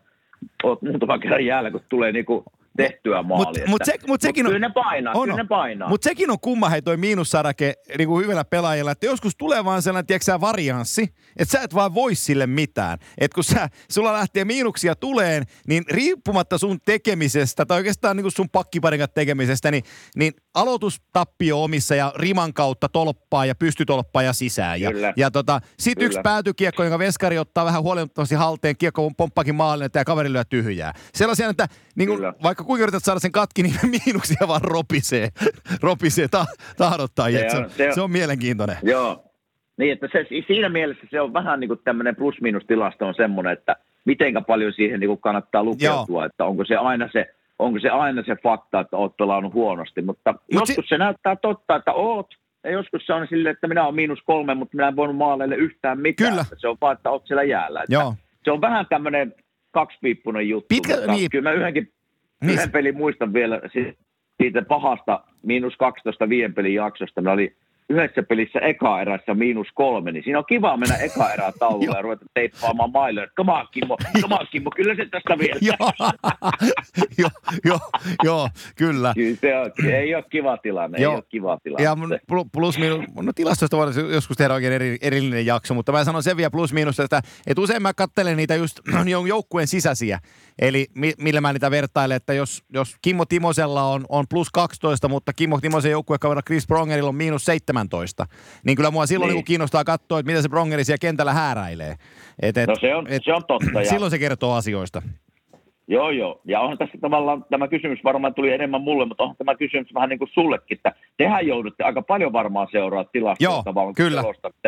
Speaker 2: oot muutaman kerran jäällä, kun tulee niinku tehtyä maali.
Speaker 1: Mut- mut se- mut sekin on-
Speaker 2: kyllä ne painaa,
Speaker 1: On,
Speaker 2: kyllä ne painaa.
Speaker 1: Mutta sekin on kumma hei toi miinussarake niin kuin hyvällä pelaajalla, että joskus tulee vaan sellainen, tiedätkö varianssi, että sä et vaan voi sille mitään. Että kun sä, sulla lähtee miinuksia tuleen, niin riippumatta sun tekemisestä, tai oikeastaan niin kuin sun pakkiparikat tekemisestä, niin, niin aloitustappio omissa ja riman kautta tolppaa ja pystytolppaa ja sisään. Ja,
Speaker 2: Kyllä.
Speaker 1: ja tota, sit
Speaker 2: Kyllä.
Speaker 1: yksi päätykiekko, jonka veskari ottaa vähän huolimattavasti halteen, kiekko pomppakin maalle ja kaveri lyö tyhjää. Sellaisia, että niin kuin,
Speaker 2: Kyllä.
Speaker 1: Vaikka kuinka yrität saada sen katki, niin miinuksia vaan ropisee, ropisee ta- tahdottaa.
Speaker 2: Se on- se on-
Speaker 1: se on mielenkiintoinen.
Speaker 2: Joo. Niin, että se, siinä mielessä se on vähän niin kuin tämmöinen plus-minus-tilasto on semmoinen, että mitenkä paljon siihen niin kuin kannattaa lukeutua, että onko se aina se, onko se aina se fakta, että oot pelannut huonosti, mutta
Speaker 1: Mut
Speaker 2: Mut
Speaker 1: si-
Speaker 2: joskus se näyttää totta, että oot, ja joskus se on silleen, että minä olen miinus kolme, mutta minä en voinut maaleille yhtään mitään.
Speaker 1: Kyllä.
Speaker 2: Se on vaan, että oot siellä jäällä. Että
Speaker 1: Joo.
Speaker 2: Se on vähän tämmöinen kaksipiippunen juttu,
Speaker 1: Pitkä-
Speaker 2: mutta
Speaker 1: niin.
Speaker 2: kyllä mä yhdenkin. Yhden pelin muistan vielä si- siitä pahasta miinus 12 viiden pelin jaksosta. Me oli yhdessä pelissä eka erässä miinus kolme, niin siinä on kiva mennä eka erää taululla ja ruveta teippaamaan maille. Come on, Kimmo, come on, Kimmo, kyllä se tästä vielä.
Speaker 1: Joo, joo, joo, kyllä.
Speaker 2: Kyllä se on, ei ole kiva tilanne, ei
Speaker 1: Joo.
Speaker 2: ole kiva tilanne.
Speaker 1: Ja plus miinus, no tilastosta voidaan joskus tehdä oikein eri, erillinen jakso, mutta mä sanon sen vielä plus miinus, että, että usein mä katselen niitä just joukkueen sisäisiä. Eli mi, millä mä niitä vertailen, että jos, jos Kimmo Timosella on, on plus 12, mutta Kimmo Timosen joukkuekaverilla Chris Prongerilla on miinus 17, niin kyllä mua silloin
Speaker 2: Niin.
Speaker 1: niin. kiinnostaa katsoa, että mitä se Prongeri siellä kentällä hääräilee. Et, et,
Speaker 2: No se on, se on totta. Ja,
Speaker 1: silloin se kertoo asioista.
Speaker 2: Joo, joo. Ja onhan tässä tavallaan, tämä kysymys varmaan tuli enemmän mulle, mutta onhan tämä kysymys vähän niin kuin sullekin, että tehän joudutte aika paljon varmaan seuraa tilastoja
Speaker 1: Joo,
Speaker 2: tavallaan,
Speaker 1: kyllä.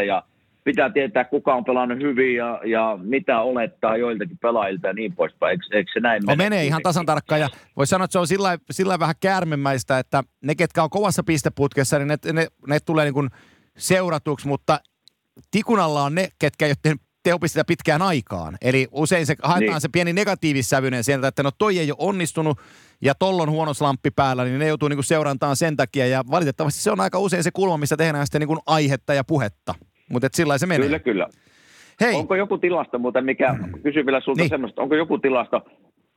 Speaker 2: ja pitää tietää, kuka on pelannut hyvin ja, ja mitä olettaa joiltakin pelaajilta ja niin poispäin. Eikö, eikö se näin
Speaker 1: No
Speaker 2: mene
Speaker 1: menee ihan tasan tarkkaan ja voi sanoa, että se on sillä sillä vähän käärmemäistä, että ne, ketkä on kovassa pisteputkessa, niin ne, ne, ne tulee niin kuin seuratuksi, mutta tikunalla on ne, ketkä ei ole tehnyt tehopisteitä pitkään aikaan. Eli usein se haetaan
Speaker 2: Niin.
Speaker 1: niin. se pieni negatiivissävyinen sieltä, että no toi ei ole onnistunut ja tollon huono slamppi päällä, niin ne joutuu niinku seurantaan sen takia. Ja valitettavasti se on aika usein se kulma, missä tehdään sitten niinku aihetta ja puhetta. Mutta sillä se menee.
Speaker 2: Kyllä, kyllä.
Speaker 1: Hei,
Speaker 2: Onko joku tilasto muuten, mikä, kysyn vielä sulta
Speaker 1: Niin.
Speaker 2: semmoista, onko joku tilasto,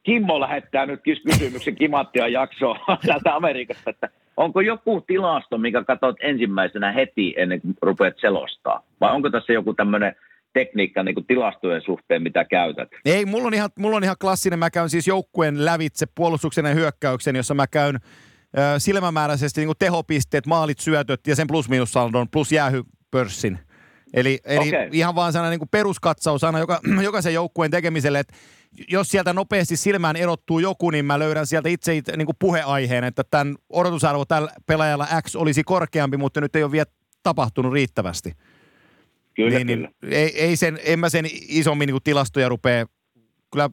Speaker 2: Kimmo lähettää nyt kys- kysymyksen Kimattia jaksoa täältä Amerikasta, että onko joku tilasto, mikä katsot ensimmäisenä heti ennen kuin rupeat selostaa? Vai onko tässä joku tämmöinen tekniikka niin kuin tilastojen suhteen, mitä käytät?
Speaker 1: Ei, mulla on, ihan, mulla on ihan klassinen. Mä käyn siis joukkueen lävitse puolustuksen ja hyökkäyksen, jossa mä käyn ö, silmämääräisesti niin tehopisteet, maalit, syötöt ja sen plus-miinussaldon plus jäähypörssin. Eli, eli
Speaker 2: Okei.
Speaker 1: ihan vaan sellainen niin peruskatsaus aina joka, jokaisen joukkueen tekemiselle, että jos sieltä nopeasti silmään erottuu joku, niin mä löydän sieltä itse, niin kuin puheaiheen, että tämän odotusarvo tällä pelaajalla X olisi korkeampi, mutta nyt ei ole vielä tapahtunut riittävästi.
Speaker 2: Kyllä,
Speaker 1: niin,
Speaker 2: kyllä.
Speaker 1: Niin, ei, ei sen, en mä sen isommin niin tilastoja rupea, kyllä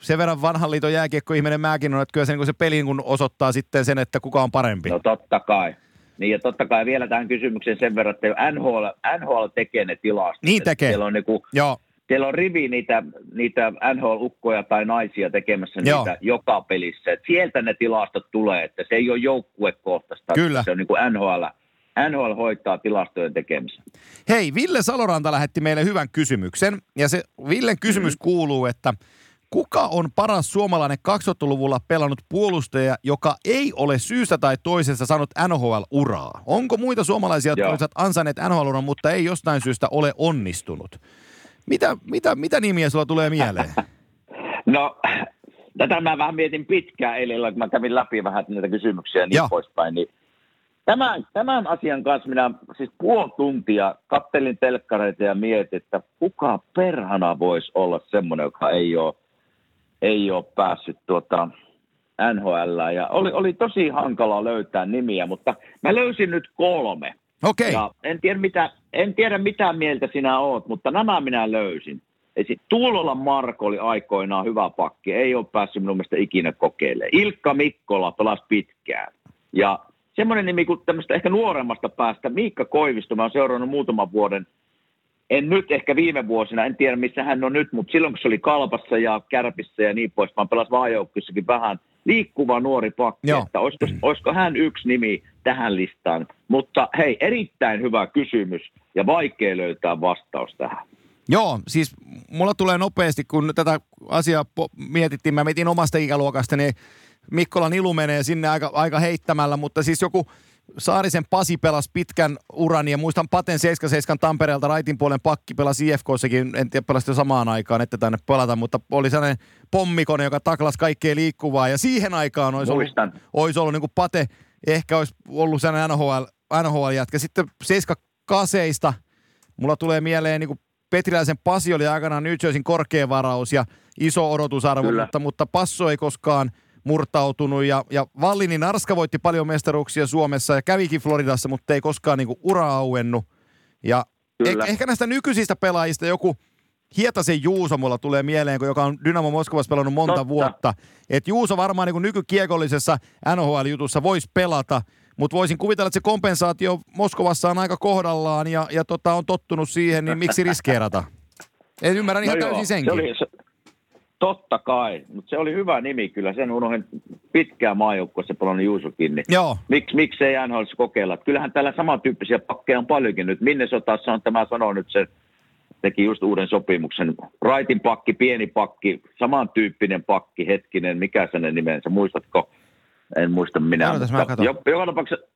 Speaker 1: sen verran vanhan liiton jääkiekko-ihminen mäkin on, että kyllä se, niin se peli kun osoittaa sitten sen, että kuka on parempi.
Speaker 2: No totta kai. Niin ja totta kai vielä tähän kysymykseen sen verran, että NHL, NHL tekee ne tilastot.
Speaker 1: Niin tekee.
Speaker 2: Siellä on, niinku,
Speaker 1: Joo,
Speaker 2: siellä on rivi niitä, niitä NHL-ukkoja tai naisia tekemässä
Speaker 1: Joo.
Speaker 2: niitä joka pelissä. Et sieltä ne tilastot tulee, että se ei ole joukkuekohtaista.
Speaker 1: Kyllä.
Speaker 2: Se on niin kuin NHL, NHL hoitaa tilastojen tekemisen.
Speaker 1: Hei, Ville Saloranta lähetti meille hyvän kysymyksen. Ja se Villen kysymys mm-hmm. kuuluu, että Kuka on paras suomalainen 2000-luvulla pelannut puolustaja, joka ei ole syystä tai toisesta saanut NHL-uraa? Onko muita suomalaisia, jotka olisivat ansainneet NHL-uran, mutta ei jostain syystä ole onnistunut? Mitä, mitä, mitä nimiä sulla tulee mieleen?
Speaker 2: No, tätä mä vähän mietin pitkään eilen, kun mä kävin läpi vähän näitä kysymyksiä ja niin
Speaker 1: Joo.
Speaker 2: poispäin. Niin tämän, tämän asian kanssa minä siis puoli tuntia kattelin telkkareita ja mietin, että kuka perhana voisi olla semmoinen, joka ei ole, ei ole päässyt tuota NHL. Ja oli, oli tosi hankala löytää nimiä, mutta mä löysin nyt kolme.
Speaker 1: Okei,
Speaker 2: Ja en tiedä, mitä, en tiedä mitä mieltä sinä oot, mutta nämä minä löysin. Esi- Tuulolan Marko oli aikoinaan hyvä pakki, ei ole päässyt minun mielestä ikinä kokeilemaan. Ilkka Mikkola pelasi pitkään. Ja semmoinen nimi kuin tämmöistä ehkä nuoremmasta päästä, Miikka Koivisto, mä oon seurannut muutaman vuoden, en nyt ehkä viime vuosina, en tiedä missä hän on nyt, mutta silloin kun se oli Kalpassa ja Kärpissä ja niin poispäin, pelasi vaajoukkuissakin vähän liikkuva nuori pakki,
Speaker 1: Joo.
Speaker 2: että olisiko, olisiko hän yksi nimi tähän listaan. Mutta hei, erittäin hyvä kysymys ja vaikea löytää vastaus tähän.
Speaker 1: Joo, siis mulla tulee nopeasti, kun tätä asiaa mietittiin, mä mietin omasta ikäluokasta, niin Mikkolan ilu menee sinne aika, aika heittämällä, mutta siis joku Saarisen Pasi pelasi pitkän uran ja muistan Paten 77 Tampereelta raitin puolen pakki pelasi IFKssakin, en tiedä pelasi jo samaan aikaan, että tänne pelata, mutta oli sellainen pommikone, joka taklasi kaikkea liikkuvaa ja siihen aikaan olisi ollut,
Speaker 2: Muistan.
Speaker 1: olisi ollut niin kuin Pate, ehkä olisi ollut sellainen NHL, NHL-jätkä. Sitten 78 mulla tulee mieleen niin kuin Petriläisen Pasi oli aikanaan New Jerseyn korkea varaus ja iso odotusarvo,
Speaker 2: Kyllä.
Speaker 1: mutta, mutta Passo ei koskaan murtautunut ja, ja Vallini Narska voitti paljon mestaruuksia Suomessa ja kävikin Floridassa, mutta ei koskaan niin ura auennut. Ja
Speaker 2: Kyllä.
Speaker 1: eh, ehkä näistä nykyisistä pelaajista joku Hietasen Juuso mulla tulee mieleen, kun joka on Dynamo Moskovassa pelannut monta
Speaker 2: Totta.
Speaker 1: vuotta. Et Juuso varmaan niin nykykiekollisessa NHL-jutussa voisi pelata, mutta voisin kuvitella, että se kompensaatio Moskovassa on aika kohdallaan ja, ja tota, on tottunut siihen, niin miksi riskeerata? En ymmärrä ihan
Speaker 2: No joo,
Speaker 1: täysin senkin.
Speaker 2: Se oli, se, totta kai, mutta se oli hyvä nimi kyllä. Sen unohdin pitkään maajoukkueessa pelannut Juusokin. Niin
Speaker 1: Joo,
Speaker 2: Miks, miksei NHL kokeilla? Kyllähän täällä samantyyppisiä pakkeja on paljonkin nyt. Minne sotassa on tämä sanoo nyt se, teki just uuden sopimuksen. Raitin pakki, pieni pakki, samantyyppinen pakki, hetkinen, mikä sen nimensä, muistatko? En muista minä.
Speaker 1: Mä
Speaker 2: mutta jo, joka, tapauksessa,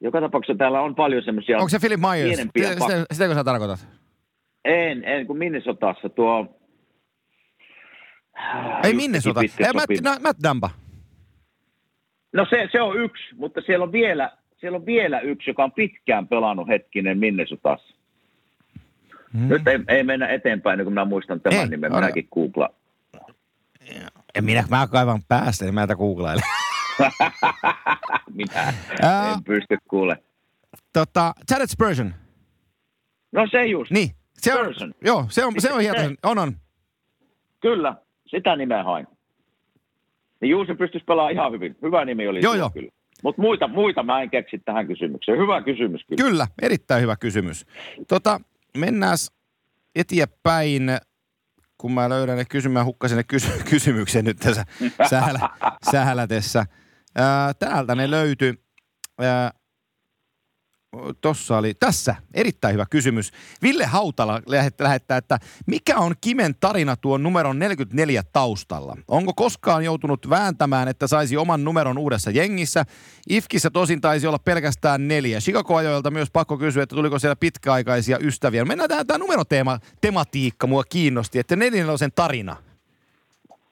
Speaker 2: joka tapauksessa täällä on paljon semmoisia...
Speaker 1: onko se Philip Myers? Sitä, sitä, sitäkö sä tarkoitat?
Speaker 2: En, en, kun Minnesotassa tuo...
Speaker 1: Ei Minnesota. Ei, Matt, no, Matt Dampa.
Speaker 2: No se, se on yksi, mutta siellä on, vielä, siellä on vielä yksi, joka on pitkään pelannut hetkinen Minnesotassa.
Speaker 1: Hmm.
Speaker 2: Nyt ei, ei mennä eteenpäin, niin kun minä muistan tämän
Speaker 1: Ei,
Speaker 2: nimen. Minäkin googlaan.
Speaker 1: En minä, mä kaivan päästä, niin mä tätä googlailen.
Speaker 2: Minä en pysty kuule.
Speaker 1: tota, Jared Spurgeon.
Speaker 2: No se just.
Speaker 1: Niin. Se on,
Speaker 2: Spurgeon.
Speaker 1: joo, se on, se on
Speaker 2: Se-
Speaker 1: hieno. On, on.
Speaker 2: Kyllä, sitä nimeä hain. Niin Juuso pystyisi pelaamaan ihan hyvin. Hyvä nimi oli
Speaker 1: Joo, joo.
Speaker 2: kyllä. Mutta muita, muita mä en keksi tähän kysymykseen. Hyvä kysymys kyllä.
Speaker 1: Kyllä, erittäin hyvä kysymys. Tota, mennään eteenpäin, kun mä löydän ne kysymään, hukkasin ne kysy- kysymyksen nyt tässä sählä, sählätessä. Ää, täältä ne löytyi. Ää, Tossa oli, tässä, erittäin hyvä kysymys. Ville Hautala lähet- lähettää, että mikä on Kimen tarina tuon numeron 44 taustalla? Onko koskaan joutunut vääntämään, että saisi oman numeron uudessa jengissä? Ifkissä tosin taisi olla pelkästään neljä. Chicago-ajoilta myös pakko kysyä, että tuliko siellä pitkäaikaisia ystäviä. Mennään tähän, tämä numeroteema, tematiikka mua kiinnosti, että 44 tarina.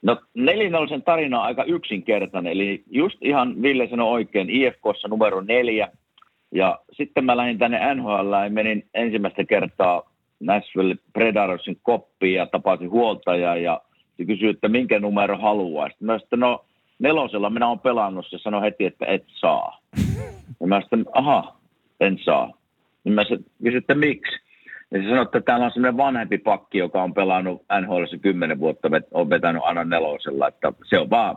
Speaker 2: No nelinolisen tarina on aika yksinkertainen, eli just ihan Ville sanoi oikein, IFKssa numero neljä, ja sitten mä lähdin tänne NHL ja menin ensimmäistä kertaa Nashville Predatorsin koppiin ja tapasin huoltajaa ja kysyi, että minkä numero haluaa. Sitten mä sitten, no nelosella minä olen pelannut, se sanoi heti, että et saa. Ja mä sitten, aha, en saa. Niin mä kysyin, että miksi? Ja se sanoi, että täällä on sellainen vanhempi pakki, joka on pelannut NHL 10 vuotta, on vetänyt aina nelosella, että se on vaan,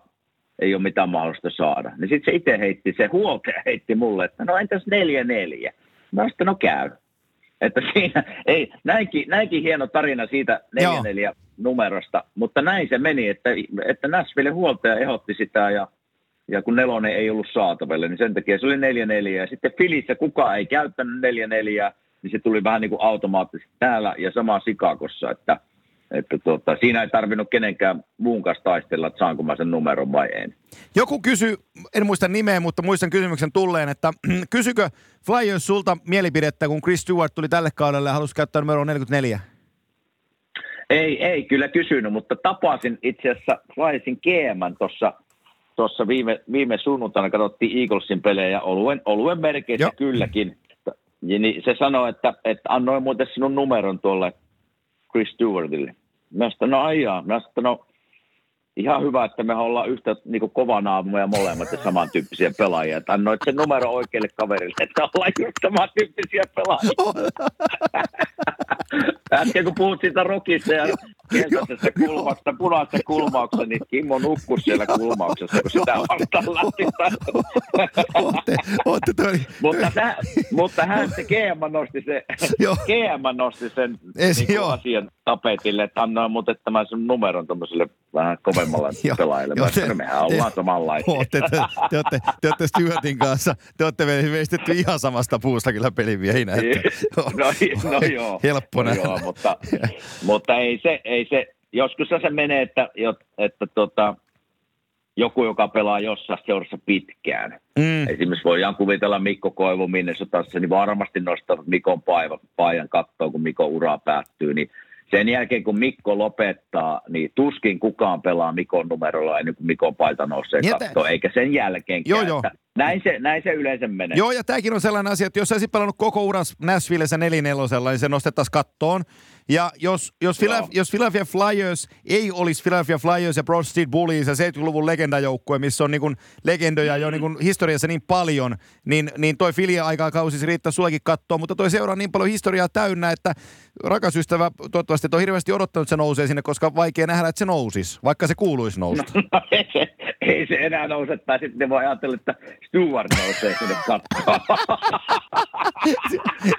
Speaker 2: ei ole mitään mahdollista saada. Niin sitten se itse heitti, se huoltaja heitti mulle, että no entäs neljä neljä? Mä sitten, no käy. Että siinä, ei, näinkin, näinkin hieno tarina siitä
Speaker 1: Joo.
Speaker 2: 44 numerosta, mutta näin se meni, että, että Nashville huoltaja ehdotti sitä ja, ja kun nelonen ei ollut saatavilla, niin sen takia se oli 44. Ja sitten Filissä kukaan ei käyttänyt 44, niin se tuli vähän niin kuin automaattisesti täällä ja sama Sikakossa, että että tuota, siinä ei tarvinnut kenenkään muun kanssa taistella, että saanko mä sen numeron vai en.
Speaker 1: Joku kysy, en muista nimeä, mutta muistan kysymyksen tulleen, että kysykö Flyers sulta mielipidettä, kun Chris Stewart tuli tälle kaudelle ja halusi käyttää numero 44?
Speaker 2: Ei, ei kyllä kysynyt, mutta tapasin itse asiassa Flyersin GM tuossa tuossa viime, viime sunnuntaina katsottiin Eaglesin pelejä oluen, oluen merkeissä
Speaker 1: Joo.
Speaker 2: kylläkin. Ja niin se sanoi, että, että annoin muuten sinun numeron tuolle Chris Stewartille. Mä sanoin, no aijaa. Mä sanoin, no ihan hyvä, että me ollaan yhtä niin kuin kovanaamoja molemmat ja samantyyppisiä pelaajia. Että sen numero oikealle kaverille, että ollaan just samantyyppisiä pelaajia. Äsken kun puhut siitä rokista ja keltaisesta kulmasta, punaisesta kulmauksesta, niin Kimmo nukkus siellä kulmauksessa, kun sitä vastaan lähti.
Speaker 1: Ootte, ootte toi,
Speaker 2: mutta, täh, mutta hän se GM nosti, se,
Speaker 1: Joo.
Speaker 2: GM nosti sen
Speaker 1: Esi-
Speaker 2: niin
Speaker 1: joo.
Speaker 2: asian tapetille, että anna muuten tämän sun numeron tuommoiselle vähän kovemmalle
Speaker 1: Joo.
Speaker 2: pelaajalle.
Speaker 1: Joo, te-
Speaker 2: mehän ollaan samanlaisia.
Speaker 1: ootte, te, te, olette, te olette Stuartin kanssa, te olette veistetty ihan samasta puusta kyllä pelimiehinä. Että,
Speaker 2: no, no joo.
Speaker 1: Helppo
Speaker 2: no
Speaker 1: nähdä.
Speaker 2: joo, mutta, mutta ei se, ei se, joskus se menee, että, että, että tota, joku, joka pelaa jossain seurassa pitkään.
Speaker 1: Mm,
Speaker 2: Esimerkiksi voidaan kuvitella Mikko Koivu Minnesotassa, niin varmasti nostaa Mikon paiva, paijan kattoon, kun Mikon ura päättyy. Niin sen jälkeen, kun Mikko lopettaa, niin tuskin kukaan pelaa Mikon numerolla ennen kuin Mikon paita nousee kattoon, eikä sen jälkeen.
Speaker 1: Joo, joo.
Speaker 2: Näin se, näin se yleensä menee.
Speaker 1: Joo, ja tämäkin on sellainen asia, että jos sä olisit pelannut koko uran Nashvillessä nelinelosella, niin se nostettaisiin kattoon. Ja jos, jos. Phila- jos Philadelphia Flyers ei olisi Philadelphia Flyers ja Broad Street Bullies ja 70-luvun legendajoukkue, missä on niin kuin legendoja jo niin kuin historiassa niin paljon, niin, niin toi filia aikaa kausis riittää sullekin kattoon, mutta toi seura on niin paljon historiaa täynnä, että rakas ystävä, toivottavasti et ole hirveästi odottanut, että se nousee sinne, koska vaikea nähdä, että se nousisi, vaikka se kuuluisi nousta.
Speaker 2: No, ei, se, ei se enää nouse, tai sitten voi ajatella, että Stuart nousee sinne kattoon.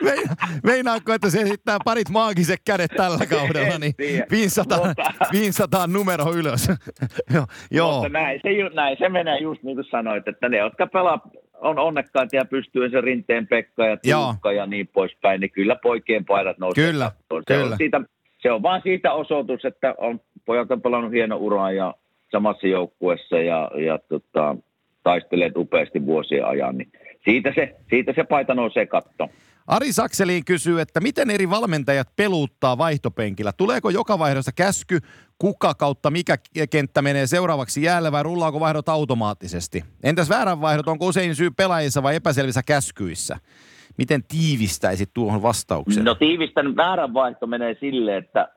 Speaker 1: Meina, meinaatko, että se esittää parit maagiset kädet tällä kaudella, niin
Speaker 2: En tiedä.
Speaker 1: vinsataan,
Speaker 2: Mutta-
Speaker 1: vinsataan numero ylös. joo, joo.
Speaker 2: Mutta näin se, näin se menee just niin kuin sanoit, että ne, jotka pelaa, on onnekkaita ja pystyy se rinteen Pekka ja. Tuukka ja niin poispäin, niin kyllä poikien paidat nousee.
Speaker 1: Kyllä,
Speaker 2: kattoon. Se,
Speaker 1: kyllä.
Speaker 2: On siitä, se on vaan siitä osoitus, että on, pojat on pelannut hieno uraa ja samassa joukkuessa ja, ja tota, taistelee upeasti vuosien ajan, niin siitä se, siitä se paita nousee kattoon.
Speaker 1: Ari Sakseliin kysyy, että miten eri valmentajat peluuttaa vaihtopenkillä? Tuleeko joka vaihdossa käsky, kuka kautta mikä kenttä menee seuraavaksi jäälle vai rullaako vaihdot automaattisesti? Entäs väärän vaihdot, onko usein syy pelaajissa vai epäselvissä käskyissä? Miten tiivistäisit tuohon vastauksen?
Speaker 2: No tiivistän vääränvaihto menee sille, että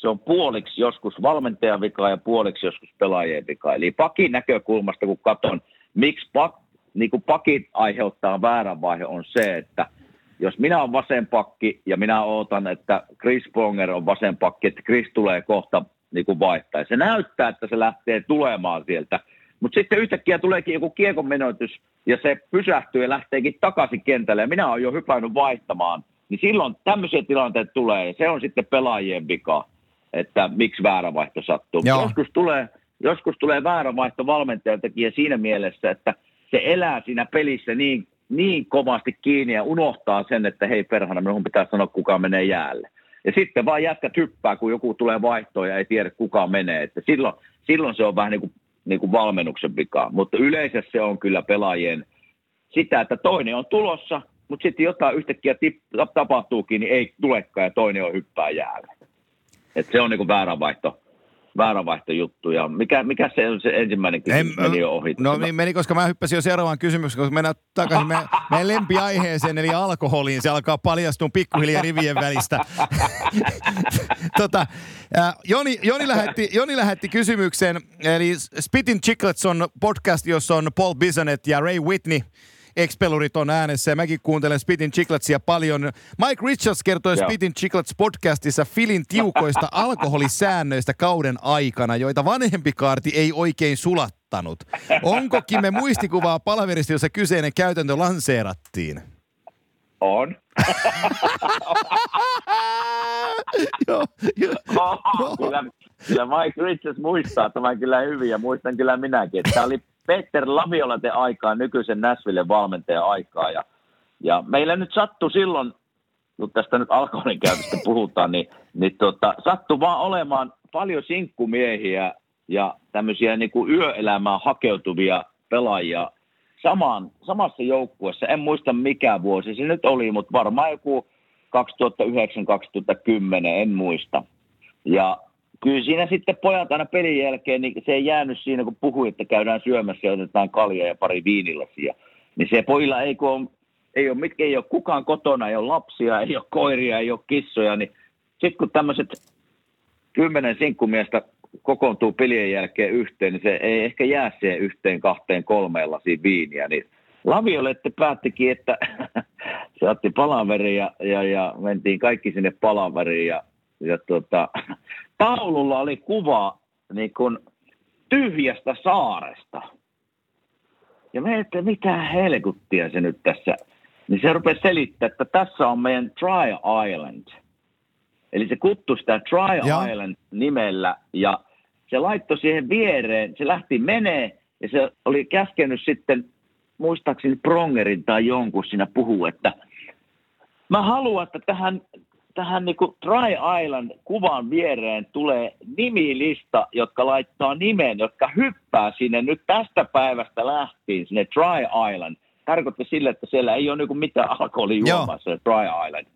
Speaker 2: se on puoliksi joskus valmentajan vika ja puoliksi joskus pelaajien vika. Eli pakin näkökulmasta, kun katson, miksi pak, niin kuin pakit aiheuttaa vääränvaihe, on se, että jos minä olen vasen pakki ja minä ootan, että Chris Pronger on vasen pakki, että Chris tulee kohta niin kuin vaihtaa. Ja Se näyttää, että se lähtee tulemaan sieltä. Mutta sitten yhtäkkiä tuleekin joku kiekon menetys ja se pysähtyy ja lähteekin takaisin kentälle ja minä olen jo hypännyt vaihtamaan. Niin silloin tämmöisiä tilanteita tulee ja se on sitten pelaajien vika, että miksi väärä vaihto sattuu.
Speaker 1: Joo.
Speaker 2: Joskus tulee, joskus tulee väärä vaihto valmentajaltakin ja siinä mielessä, että se elää siinä pelissä niin, niin kovasti kiinni ja unohtaa sen, että hei perhana, minun pitää sanoa kuka menee jäälle. Ja sitten vaan jätkät hyppää, kun joku tulee vaihtoon ja ei tiedä kuka menee. Että silloin, silloin se on vähän niin kuin, niin kuin valmennuksen vika. Mutta yleensä se on kyllä pelaajien sitä, että toinen on tulossa, mutta sitten jotain yhtäkkiä tip- tapahtuukin, niin ei tulekaan ja toinen on hyppää jäälle. Et se on niin kuin vääränvaihto, vääränvaihtojuttu. Ja mikä, mikä se on se ensimmäinen kysymys?
Speaker 1: En-
Speaker 2: meni jo ohi.
Speaker 1: No niin meni, koska mä hyppäsin jo seuraavaan kysymykseen, koska mennään takaisin meidän, meidän lempiaiheeseen, eli alkoholiin. Se alkaa paljastua pikkuhiljaa rivien välistä. tota, äh, Joni, Joni, lähetti, Joni lähetti kysymyksen, eli Spittin Chicklets on podcast, jossa on Paul Bisonet ja Ray Whitney. Ex-pelurit on äänessä ja mäkin kuuntelen Spittin Chickletsia paljon. Mike Richards kertoi
Speaker 2: Joo.
Speaker 1: Spittin Chicklets podcastissa Filin tiukoista alkoholisäännöistä kauden aikana, joita vanhempi kaarti ei oikein sulattanut. Onko Kimme muistikuvaa palaverista, jossa kyseinen käytäntö lanseerattiin?
Speaker 2: On.
Speaker 1: joo, joo.
Speaker 2: kyllä, kyllä Mike Richards muistaa tämän kyllä hyvin ja muistan kyllä minäkin. Tämä oli Peter Laviolaten aikaa, nykyisen Nashvillen valmentajan aikaa. Ja, ja meillä nyt sattui silloin kun tästä nyt alkoholin käytöstä puhutaan, niin, niin tota, sattuu vaan olemaan paljon sinkkumiehiä ja tämmöisiä niin kuin yöelämään hakeutuvia pelaajia samaan, samassa joukkueessa. En muista mikä vuosi se nyt oli, mutta varmaan joku 2009-2010, en muista. Ja kyllä siinä sitten pojat aina pelin jälkeen, niin se ei jäänyt siinä, kun puhui, että käydään syömässä ja otetaan kalja ja pari viinilasia. Niin se pojilla ei, kun on, ei ole, mitkä ei ole kukaan kotona, ei ole lapsia, ei ole koiria, ei ole kissoja, niin sitten kun tämmöiset kymmenen sinkkumiestä kokoontuu pelien jälkeen yhteen, niin se ei ehkä jää siihen yhteen, kahteen, kolmeen lasiin viiniä. Niin Laviolette päättikin, että se otti palaveri ja, ja, ja, mentiin kaikki sinne palaveriin ja, ja tuota, taululla oli kuva niin kuin tyhjästä saaresta. Ja me että mitä helkuttia se nyt tässä. Niin se rupesi selittää, että tässä on meidän Try Island – Eli se kuttui sitä Try ja. Island nimellä ja se laittoi siihen viereen, se lähti menee ja se oli käskenyt sitten, muistaakseni Prongerin tai jonkun siinä puhuu, että mä haluan, että tähän, tähän niin Try Island kuvan viereen tulee nimilista, jotka laittaa nimen, jotka hyppää sinne nyt tästä päivästä lähtien sinne Try Island. Tarkoitti sille, että siellä ei ole niin mitään alkoholijuomaa se Try Island.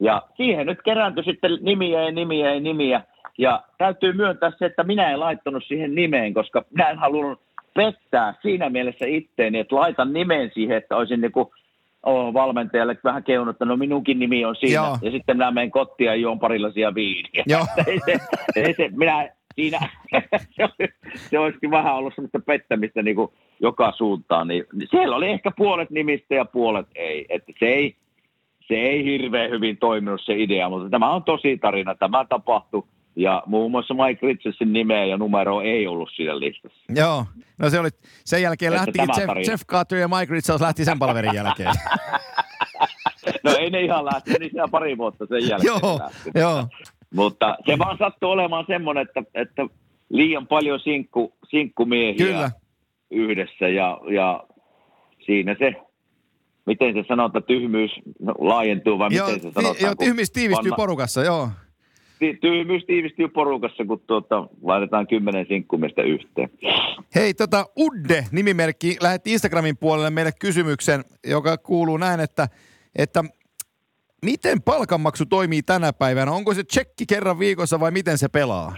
Speaker 2: Ja siihen nyt kerääntyi sitten nimiä ja nimiä ja nimiä. Ja täytyy myöntää se, että minä en laittanut siihen nimeen, koska minä en halunnut pettää siinä mielessä itteeni, että laitan nimen siihen, että olisin niin kuin oh, valmentajalle vähän keunut, että no minunkin nimi on siinä. Joo. Ja sitten minä menen kotiin ja juon parilaisia viiniä.
Speaker 1: Joo.
Speaker 2: ei se, ei se, minä siinä, se, se olisikin vähän ollut sellaista pettämistä niin kuin joka suuntaan. Niin, siellä oli ehkä puolet nimistä ja puolet ei. Että se ei, se ei hirveän hyvin toiminut se idea, mutta tämä on tosi tarina. Tämä tapahtui ja muun muassa Mike Richardsin nimeä ja numero ei ollut siinä listassa.
Speaker 1: Joo, no se oli, sen jälkeen lähti Jeff, Jeff Carter ja Mike Richards lähti sen palverin jälkeen.
Speaker 2: no ei ne ihan lähti, niin ihan pari vuotta sen jälkeen
Speaker 1: joo, lähti. joo.
Speaker 2: Mutta se vaan sattui olemaan semmoinen, että, että liian paljon sinkku, sinkkumiehiä Kyllä. yhdessä ja, ja siinä se miten se sanotaan, tyhmyys laajentuu vai joo, miten se sanotaan?
Speaker 1: Joo, tyhmyys tiivistyy vanna, porukassa, joo.
Speaker 2: Tyhmyys tiivistyy porukassa, kun tuota, laitetaan kymmenen sinkkumista yhteen.
Speaker 1: Hei, tota, Udde nimimerkki lähetti Instagramin puolelle meille kysymyksen, joka kuuluu näin, että, että miten palkanmaksu toimii tänä päivänä? Onko se tsekki kerran viikossa vai miten se pelaa?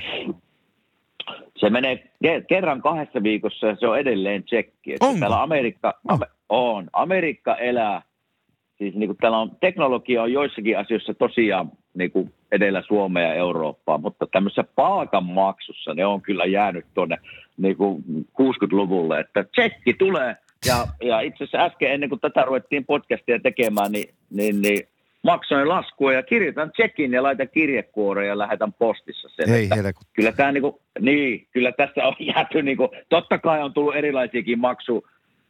Speaker 2: Se menee kerran kahdessa viikossa ja se on edelleen tsekki.
Speaker 1: Onko?
Speaker 2: Täällä Amerikka, oh. on. Amerikka elää, siis niin kuin täällä on, teknologia on joissakin asioissa tosiaan niin kuin edellä Suomea ja Eurooppaa, mutta tämmöisessä palkanmaksussa ne on kyllä jäänyt tuonne niin kuin 60-luvulle, että tsekki tulee ja, ja itse asiassa äsken ennen kuin tätä ruvettiin podcastia tekemään, niin, niin, niin maksoin laskua ja kirjoitan checkin ja laitan kirjekuoreen ja lähetän postissa sen.
Speaker 1: Ei,
Speaker 2: kyllä, tämä niinku, niin, kyllä tässä on jääty, niinku, totta kai on tullut erilaisiakin maksu,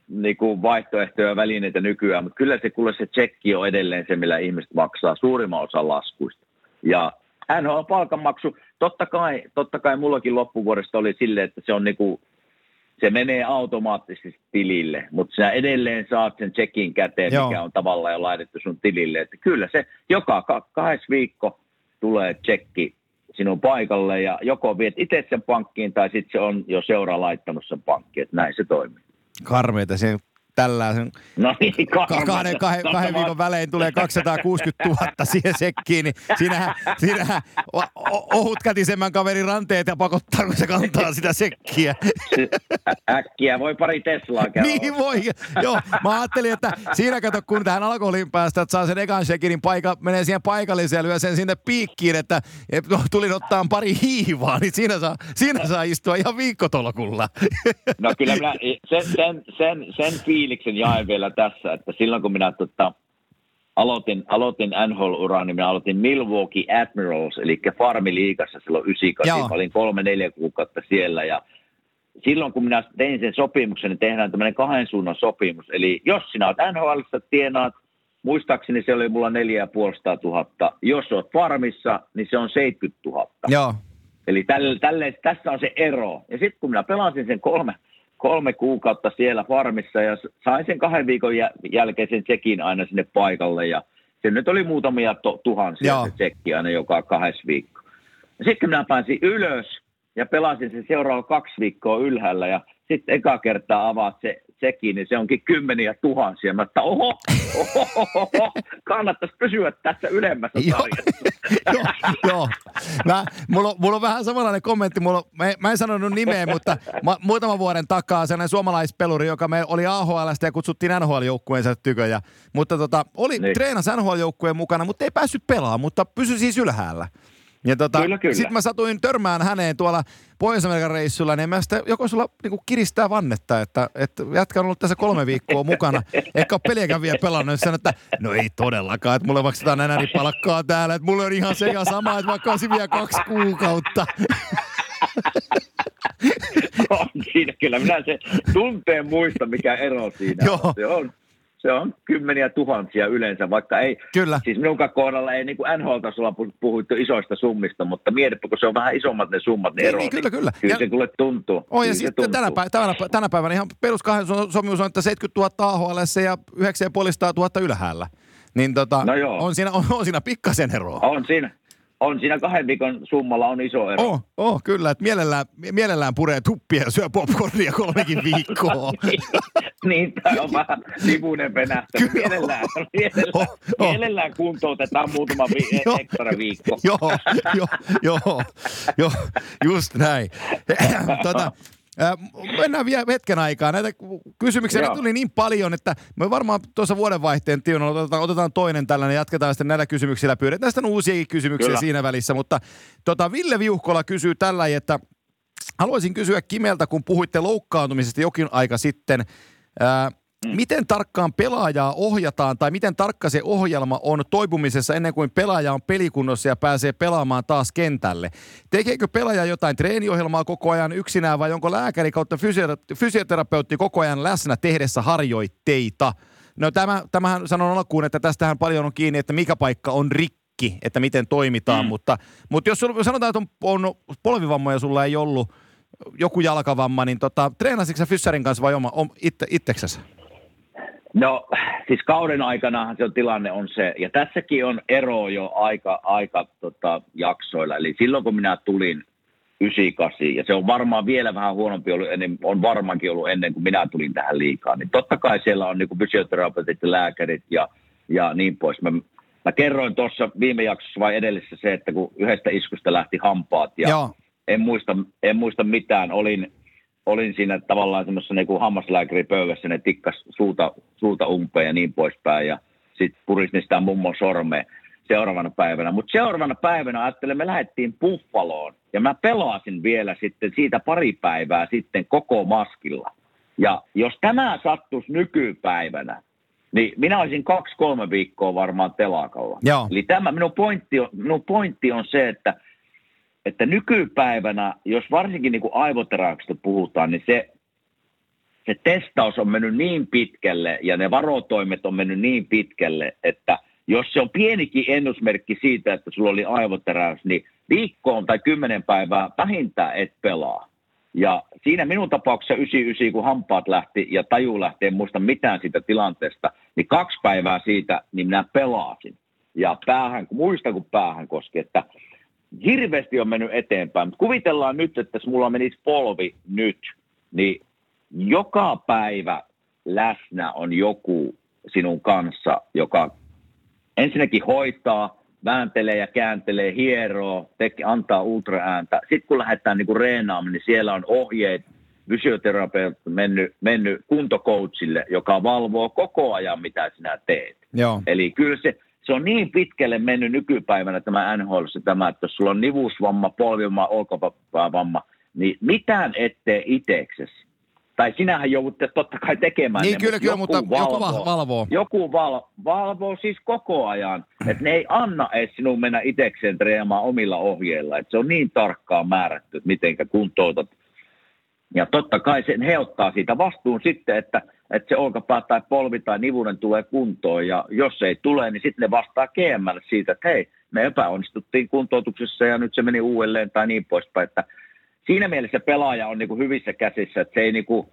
Speaker 2: niinku, vaihtoehtoja ja välineitä nykyään, mutta kyllä se, kuule se tsekki on edelleen se, millä ihmiset maksaa suurimman osan laskuista. Ja NHL palkanmaksu, totta kai, totta kai mullakin loppuvuodesta oli silleen, että se on niinku, se menee automaattisesti tilille, mutta sinä edelleen saat sen checkin käteen, Joo. mikä on tavallaan jo laitettu sun tilille. Että kyllä se joka kahdessa viikko tulee checki sinun paikalle ja joko viet itse sen pankkiin tai sitten se on jo seuraa laittanut sen pankkiin, että näin se toimii.
Speaker 1: Karmeita, se tällaisen no niin, kahden, kahden, kahden, viikon välein tulee 260 000 siihen sekkiin, niin siinähän, siinähän ohutkätisemmän kaverin ranteet ja pakottaa, kun se kantaa sitä sekkiä.
Speaker 2: Äkkiä voi pari Teslaa käydä.
Speaker 1: Niin voi, joo. Mä ajattelin, että siinä kato, kun tähän alkoholin päästä, että saa sen ekan shekin, niin paika, menee siihen paikalliseen ja lyö sen sinne piikkiin, että no, tulin ottaa pari hiivaa, niin siinä saa, siinä saa istua ihan viikkotolkulla.
Speaker 2: No kyllä minä sen, sen, sen, sen fiiliksen jaen vielä tässä, että silloin kun minä tota, aloitin, aloitin NHL-uraa, niin minä aloitin Milwaukee Admirals, eli Farmiliigassa silloin 98. Mä olin kolme-neljä kuukautta siellä ja silloin kun minä tein sen sopimuksen, niin tehdään tämmöinen kahden suunnan sopimus. Eli jos sinä olet NHL, tienaat, muistaakseni se oli mulla 4500 000. Jos olet farmissa, niin se on 70 000.
Speaker 1: Joo.
Speaker 2: Eli tälle, tälle, tässä on se ero. Ja sitten kun minä pelasin sen kolme, kolme kuukautta siellä farmissa ja sain sen kahden viikon jälkeen sen sekin aina sinne paikalle ja Se nyt oli muutamia to, tuhansia
Speaker 1: Joo.
Speaker 2: se tsekki aina joka kahdessa viikko. Ja sitten minä pääsin ylös ja pelasin se seuraava kaksi viikkoa ylhäällä ja sitten eka kertaa avaat se sekin, niin se onkin kymmeniä tuhansia. Mä että oho, oho, oho, oho kannattaisi pysyä tässä ylemmässä
Speaker 1: Joo.
Speaker 2: sarjassa.
Speaker 1: joo, joo. Mä, mulla, on, mulla on vähän samanlainen kommentti. Mulla, on- mä, mä en sanonut nimeä, mutta mä, muutaman vuoden takaa sellainen suomalaispeluri, joka me oli AHLstä ja kutsuttiin NHL-joukkueensa tykö. Ja, mutta tota, oli
Speaker 2: Niin.
Speaker 1: treenas NHL-joukkueen mukana, mutta ei päässyt pelaamaan, mutta pysyi siis ylhäällä. Ja tota,
Speaker 2: Kyllä, kyllä.
Speaker 1: Sitten mä satuin törmään häneen tuolla pohjois reissulla, niin mä sitten joko sulla niin kiristää vannetta, että, että jätkä on ollut tässä kolme viikkoa mukana, eikä ole peliäkään vielä pelannut, ja että no ei todellakaan, että mulle maksetaan enää palkkaa täällä, että mulle on ihan se ja sama, että vaikka olisi vielä kaksi kuukautta.
Speaker 2: on siinä kyllä. Minä se tunteen muista, mikä ero siinä
Speaker 1: Joo.
Speaker 2: on. Se on. Se on kymmeniä tuhansia yleensä, vaikka ei,
Speaker 1: Kyllä.
Speaker 2: siis minun kohdalla ei niin kuin NHL-tasolla pu- puhuttu isoista summista, mutta mietipä, kun se on vähän isommat ne summat, ne
Speaker 1: Niin,
Speaker 2: erot.
Speaker 1: niin, kyllä, kyllä.
Speaker 2: Kyllä
Speaker 1: Ja-
Speaker 2: se tulee tuntuu.
Speaker 1: Oh, ja
Speaker 2: Kyllä
Speaker 1: sitten tänä, päivänä, tänä, tänä päivänä ihan peruskahden sopimus on, että 70 000 AHL ja 9,5 000 ylhäällä. Niin tota,
Speaker 2: No joo.
Speaker 1: on, siinä, on, on siinä pikkasen eroa.
Speaker 2: On siinä, on siinä kahden viikon summalla on iso ero.
Speaker 1: Oh, oh, kyllä, että mielellään, mielellään puree tuppia ja syö popcornia kolmekin viikkoa.
Speaker 2: niin, tämä on vähän sivuinen venähtä.
Speaker 1: Kyllä.
Speaker 2: Mielellään, mielellään,
Speaker 1: Oh, oh.
Speaker 2: mielellään kuntoutetaan muutama vi-
Speaker 1: Joo.
Speaker 2: ekstra viikko.
Speaker 1: joo, joo, joo, joo, just näin. tota, mennään vielä hetken aikaa. Näitä kysymyksiä
Speaker 2: Joo.
Speaker 1: tuli niin paljon, että me varmaan tuossa vuodenvaihteen tienoilla otetaan, otetaan toinen tällainen, jatketaan sitten näillä kysymyksillä. Pyydetään sitten uusiakin kysymyksiä
Speaker 2: Kyllä.
Speaker 1: siinä välissä, mutta tota, Ville Viuhkola kysyy tällä, että haluaisin kysyä Kimeltä, kun puhuitte loukkaantumisesta jokin aika sitten, ää, Miten tarkkaan pelaajaa ohjataan tai miten tarkka se ohjelma on toipumisessa ennen kuin pelaaja on pelikunnossa ja pääsee pelaamaan taas kentälle? Tekeekö pelaaja jotain treeniohjelmaa koko ajan yksinään vai onko lääkäri kautta fysiotera- fysioterapeutti koko ajan läsnä tehdessä harjoitteita? No tämä, tämähän sanon alkuun, että tästähän paljon on kiinni, että mikä paikka on rikki, että miten toimitaan, mm. mutta, mutta jos sanotaan, että on, on polvivammoja sulla ei ollut, joku jalkavamma, niin tota, treenasitko sä Fyssarin kanssa vai oma, om, itse, itseksesi?
Speaker 2: No siis kauden aikanahan se on, tilanne on se, ja tässäkin on ero jo aika, aika tota, jaksoilla. Eli silloin kun minä tulin 98, ja se on varmaan vielä vähän huonompi ollut, ennen, on varmaankin ollut ennen kuin minä tulin tähän liikaan, niin totta kai siellä on niin fysioterapeutit ja lääkärit ja, ja niin pois. Mä, mä kerroin tuossa viime jaksossa vai edellisessä se, että kun yhdestä iskusta lähti hampaat ja
Speaker 1: Joo.
Speaker 2: en muista, en muista mitään. Olin, olin siinä tavallaan semmoisessa niin hammaslääkäripöydässä, ne tikkas suuta, suuta umpeen ja niin poispäin. Ja sitten puristin sitä mummon sormea seuraavana päivänä. Mutta seuraavana päivänä ajattelin, me lähdettiin Buffaloon ja mä pelasin vielä sitten siitä pari päivää sitten koko maskilla. Ja jos tämä sattuisi nykypäivänä, niin minä olisin kaksi-kolme viikkoa varmaan telakalla.
Speaker 1: Joo.
Speaker 2: Eli tämä minun pointti on, minun pointti on se, että että nykypäivänä, jos varsinkin niin kuin aivoteräyksestä puhutaan, niin se, se testaus on mennyt niin pitkälle ja ne varotoimet on mennyt niin pitkälle, että jos se on pienikin ennusmerkki siitä, että sulla oli aivoteräys, niin viikkoon tai kymmenen päivää vähintään et pelaa. Ja siinä minun tapauksessa 99, kun hampaat lähti ja taju lähti, en muista mitään siitä tilanteesta, niin kaksi päivää siitä, niin minä pelasin. Ja päähän, muista kun päähän koski, että hirveästi on mennyt eteenpäin. Mutta kuvitellaan nyt, että jos mulla menisi polvi nyt, niin joka päivä läsnä on joku sinun kanssa, joka ensinnäkin hoitaa, vääntelee ja kääntelee, hieroo, teki, antaa ultraääntä. Sitten kun lähdetään niin reenaamaan, niin siellä on ohjeet, fysioterapeutti mennyt, mennyt kuntokoutsille, joka valvoo koko ajan, mitä sinä teet.
Speaker 1: Joo.
Speaker 2: Eli kyllä se, se on niin pitkälle mennyt nykypäivänä tämä NHL, tämä, että jos sulla on nivusvamma, polvivamma, olkapäävamma, niin mitään ettei itseksesi. Tai sinähän joudut totta kai tekemään
Speaker 1: Niin
Speaker 2: ne,
Speaker 1: kyllä, kyllä, mutta joku val- valvoo.
Speaker 2: Joku val, valvoo siis koko ajan, että ne ei anna edes sinun mennä itsekseen treenaamaan omilla ohjeilla. Että se on niin tarkkaan määrätty, että mitenkä kuntoutat. Ja totta kai sen he ottaa siitä vastuun sitten, että, että se olkapää tai polvi tai nivunen tulee kuntoon. Ja jos ei tule, niin sitten ne vastaa GMlle siitä, että hei, me epäonnistuttiin kuntoutuksessa ja nyt se meni uudelleen tai niin poispäin. Että siinä mielessä pelaaja on niin kuin hyvissä käsissä, että se ei niin kuin,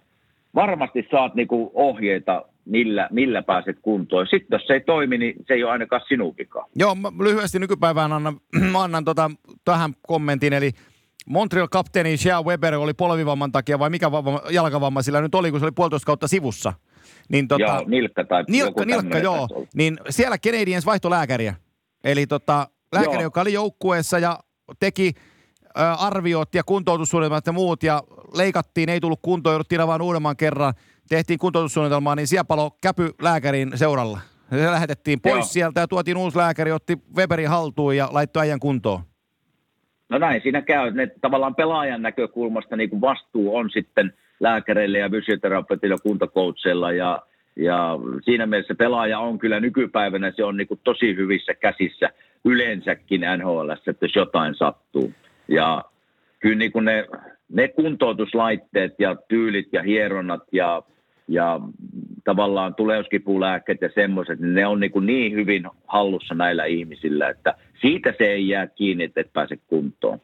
Speaker 2: varmasti saat niin kuin ohjeita millä, millä pääset kuntoon. Sitten jos se ei toimi, niin se ei ole ainakaan sinun vika.
Speaker 1: Joo, mä lyhyesti nykypäivään annan, annan tota, tähän kommentin, eli Montreal kapteeni Shea Weber oli polvivamman takia vai mikä vamma, jalkavamma sillä nyt oli, kun se oli puolitoista kautta sivussa.
Speaker 2: Niin tota, joo, nilkka tai
Speaker 1: nilkka, nilkka joo. Niin siellä Canadiens vaihtoi lääkäriä. Eli tota, lääkäri, joo. joka oli joukkueessa ja teki ö, arviot ja kuntoutussuunnitelmat ja muut ja leikattiin, ei tullut kuntoon, jouduttiin vaan uudemman kerran, tehtiin kuntoutussuunnitelmaa, niin siellä palo käpy lääkärin seuralla. Se lähetettiin pois Joo. sieltä ja tuotiin uusi lääkäri, otti Weberin haltuun ja laittoi ajan kuntoon.
Speaker 2: No näin siinä käy. Ne, tavallaan pelaajan näkökulmasta niin kuin vastuu on sitten lääkäreille ja fysioterapeutilla ja kuntokoutseilla ja, ja siinä mielessä pelaaja on kyllä nykypäivänä, se on niin kuin tosi hyvissä käsissä yleensäkin NHL, että jos jotain sattuu. Ja kyllä niin kuin ne, ne kuntoutuslaitteet ja tyylit ja hieronnat ja, ja tavallaan tuleuskipulääkkeet ja semmoiset, niin ne on niin, kuin niin hyvin hallussa näillä ihmisillä, että siitä se ei jää kiinni, että et pääse kuntoon.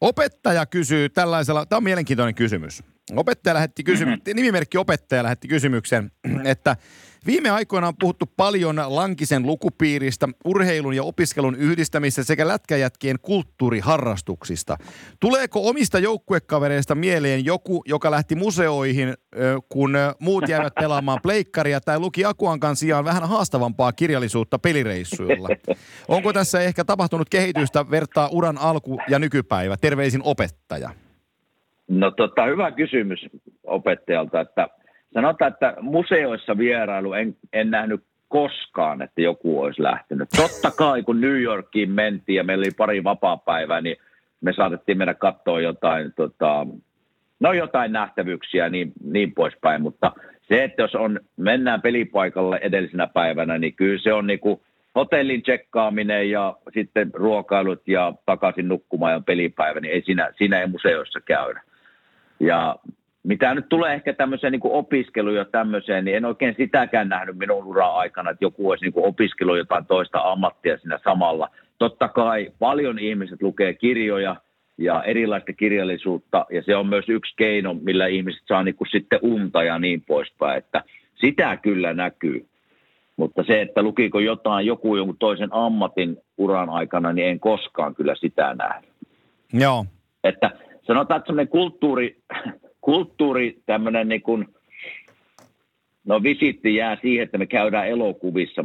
Speaker 1: Opettaja kysyy tällaisella, tämä on mielenkiintoinen kysymys. Opettaja lähetti kysymyksen, mm-hmm. nimimerkki opettaja lähetti kysymyksen, että Viime aikoina on puhuttu paljon lankisen lukupiiristä, urheilun ja opiskelun yhdistämistä sekä lätkäjätkien kulttuuriharrastuksista. Tuleeko omista joukkuekavereista mieleen joku, joka lähti museoihin, kun muut jäivät pelaamaan pleikkaria tai luki Akuankan sijaan vähän haastavampaa kirjallisuutta pelireissuilla? Onko tässä ehkä tapahtunut kehitystä vertaa uran alku ja nykypäivä? Terveisin opettaja.
Speaker 2: No tota, hyvä kysymys opettajalta, että sanotaan, että museoissa vierailu en, en nähnyt koskaan, että joku olisi lähtenyt. Totta kai, kun New Yorkiin mentiin ja meillä oli pari vapaa-päivää, niin me saatettiin mennä katsoa jotain, tota, no jotain nähtävyyksiä niin, niin poispäin, mutta se, että jos on, mennään pelipaikalle edellisenä päivänä, niin kyllä se on niinku hotellin tsekkaaminen ja sitten ruokailut ja takaisin nukkumaan ja pelipäivä, niin ei siinä, siinä ei museoissa käydä. Ja mitä nyt tulee ehkä tämmöiseen niin opiskeluun ja tämmöiseen, niin en oikein sitäkään nähnyt minun ura aikana, että joku olisi niin opiskellut jotain toista ammattia siinä samalla. Totta kai paljon ihmiset lukee kirjoja ja erilaista kirjallisuutta, ja se on myös yksi keino, millä ihmiset saa niin sitten unta ja niin poispäin, että sitä kyllä näkyy. Mutta se, että lukiko jotain joku jonkun toisen ammatin uran aikana, niin en koskaan kyllä sitä nähnyt.
Speaker 1: Joo.
Speaker 2: Että sanotaan, että semmoinen kulttuuri, kulttuuri, tämmöinen niin kuin, no visitti jää siihen, että me käydään elokuvissa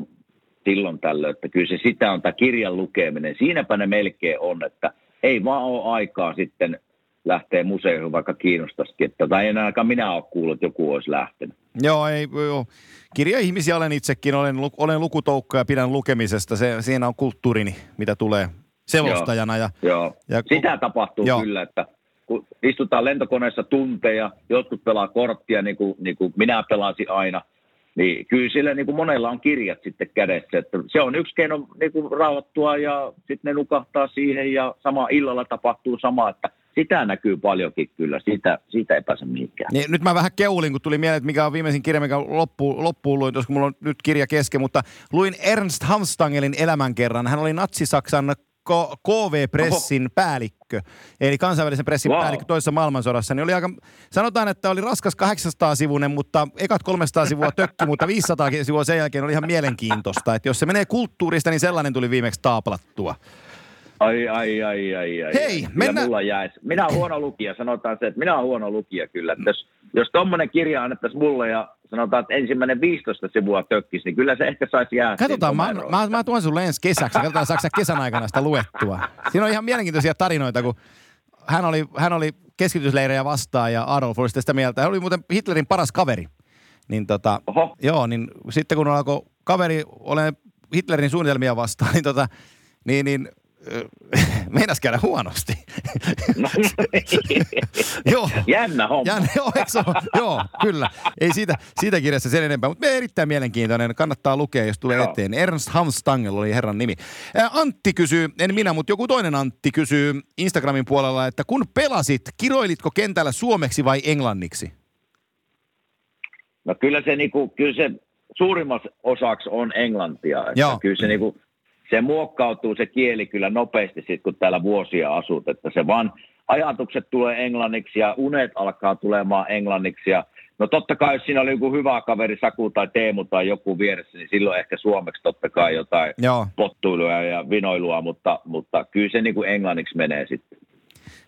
Speaker 2: silloin tällöin, että kyllä se sitä on tämä kirjan lukeminen. Siinäpä ne melkein on, että ei vaan ole aikaa sitten lähteä museoihin, vaikka kiinnostaisikin. Että, tai en ainakaan minä ole kuullut, että joku olisi lähtenyt.
Speaker 1: Joo, ei, joo. Kirja-ihmisiä olen itsekin, olen, olen lukutoukka ja pidän lukemisesta. Se, siinä on kulttuurini, mitä tulee selostajana.
Speaker 2: Joo, ja, joo. Ja, sitä tapahtuu joo. kyllä, että kun istutaan lentokoneessa tunteja, jotkut pelaa korttia niin kuin, niin kuin minä pelasin aina, niin kyllä sillä niin kuin monella on kirjat sitten kädessä. Että se on yksi keino niin kuin rauhoittua ja sitten ne nukahtaa siihen ja sama illalla tapahtuu sama, että sitä näkyy paljonkin kyllä, siitä, siitä ei pääse mihinkään.
Speaker 1: Niin, nyt mä vähän keulin, kun tuli mieleen, että mikä on viimeisin kirja, mikä loppu, loppuun luin, koska mulla on nyt kirja kesken, mutta luin Ernst Hamstangelin elämänkerran. Hän oli Natsi-Saksan KV-pressin päällikkö, eli kansainvälisen pressin wow. päällikkö toisessa maailmansodassa, niin oli aika, sanotaan, että oli raskas 800-sivunen, mutta ekat 300 sivua tökki, mutta 500 sivua sen jälkeen oli ihan mielenkiintoista. Että jos se menee kulttuurista, niin sellainen tuli viimeksi taaplattua.
Speaker 2: Ai, ai, ai, ai, ai.
Speaker 1: Hei, mennään.
Speaker 2: Mulla jäisi. Minä olen huono lukija, sanotaan se, että minä olen huono lukija kyllä. Että jos, jos tuommoinen kirja annettaisiin mulle ja sanotaan, että ensimmäinen 15 sivua tökkisi, niin kyllä se ehkä saisi jäädä.
Speaker 1: Katsotaan, mä, mä, mä, tuon sulle ensi kesäksi. Katsotaan, saako kesän aikana sitä luettua. Siinä on ihan mielenkiintoisia tarinoita, kun hän oli, hän oli keskitysleirejä vastaan ja Adolf oli sitä mieltä. Hän oli muuten Hitlerin paras kaveri. Niin tota, Oho. joo, niin sitten kun alkoi kaveri ole Hitlerin suunnitelmia vastaan, niin tota, niin, niin meinas käydä huonosti. No,
Speaker 2: joo. Jännä homma.
Speaker 1: Jännä, joo, joo, kyllä. Ei siitä, siitä kirjasta sen enempää, mutta erittäin mielenkiintoinen. Kannattaa lukea, jos tulee joo. eteen. Ernst Hamstangel oli herran nimi. Antti kysyy, en minä, mutta joku toinen Antti kysyy Instagramin puolella, että kun pelasit, kiroilitko kentällä suomeksi vai englanniksi?
Speaker 2: No kyllä se, niinku, kyllä se suurimmaksi osaksi on englantia. Että Joo. Kyllä se niinku, se muokkautuu se kieli kyllä nopeasti sit, kun täällä vuosia asut, että se vaan ajatukset tulee englanniksi ja unet alkaa tulemaan englanniksi ja No totta kai, jos siinä oli joku hyvä kaveri, Saku tai Teemu tai joku vieressä, niin silloin ehkä suomeksi totta kai jotain
Speaker 1: Joo.
Speaker 2: pottuilua ja vinoilua, mutta, mutta kyllä se niin kuin englanniksi menee sitten.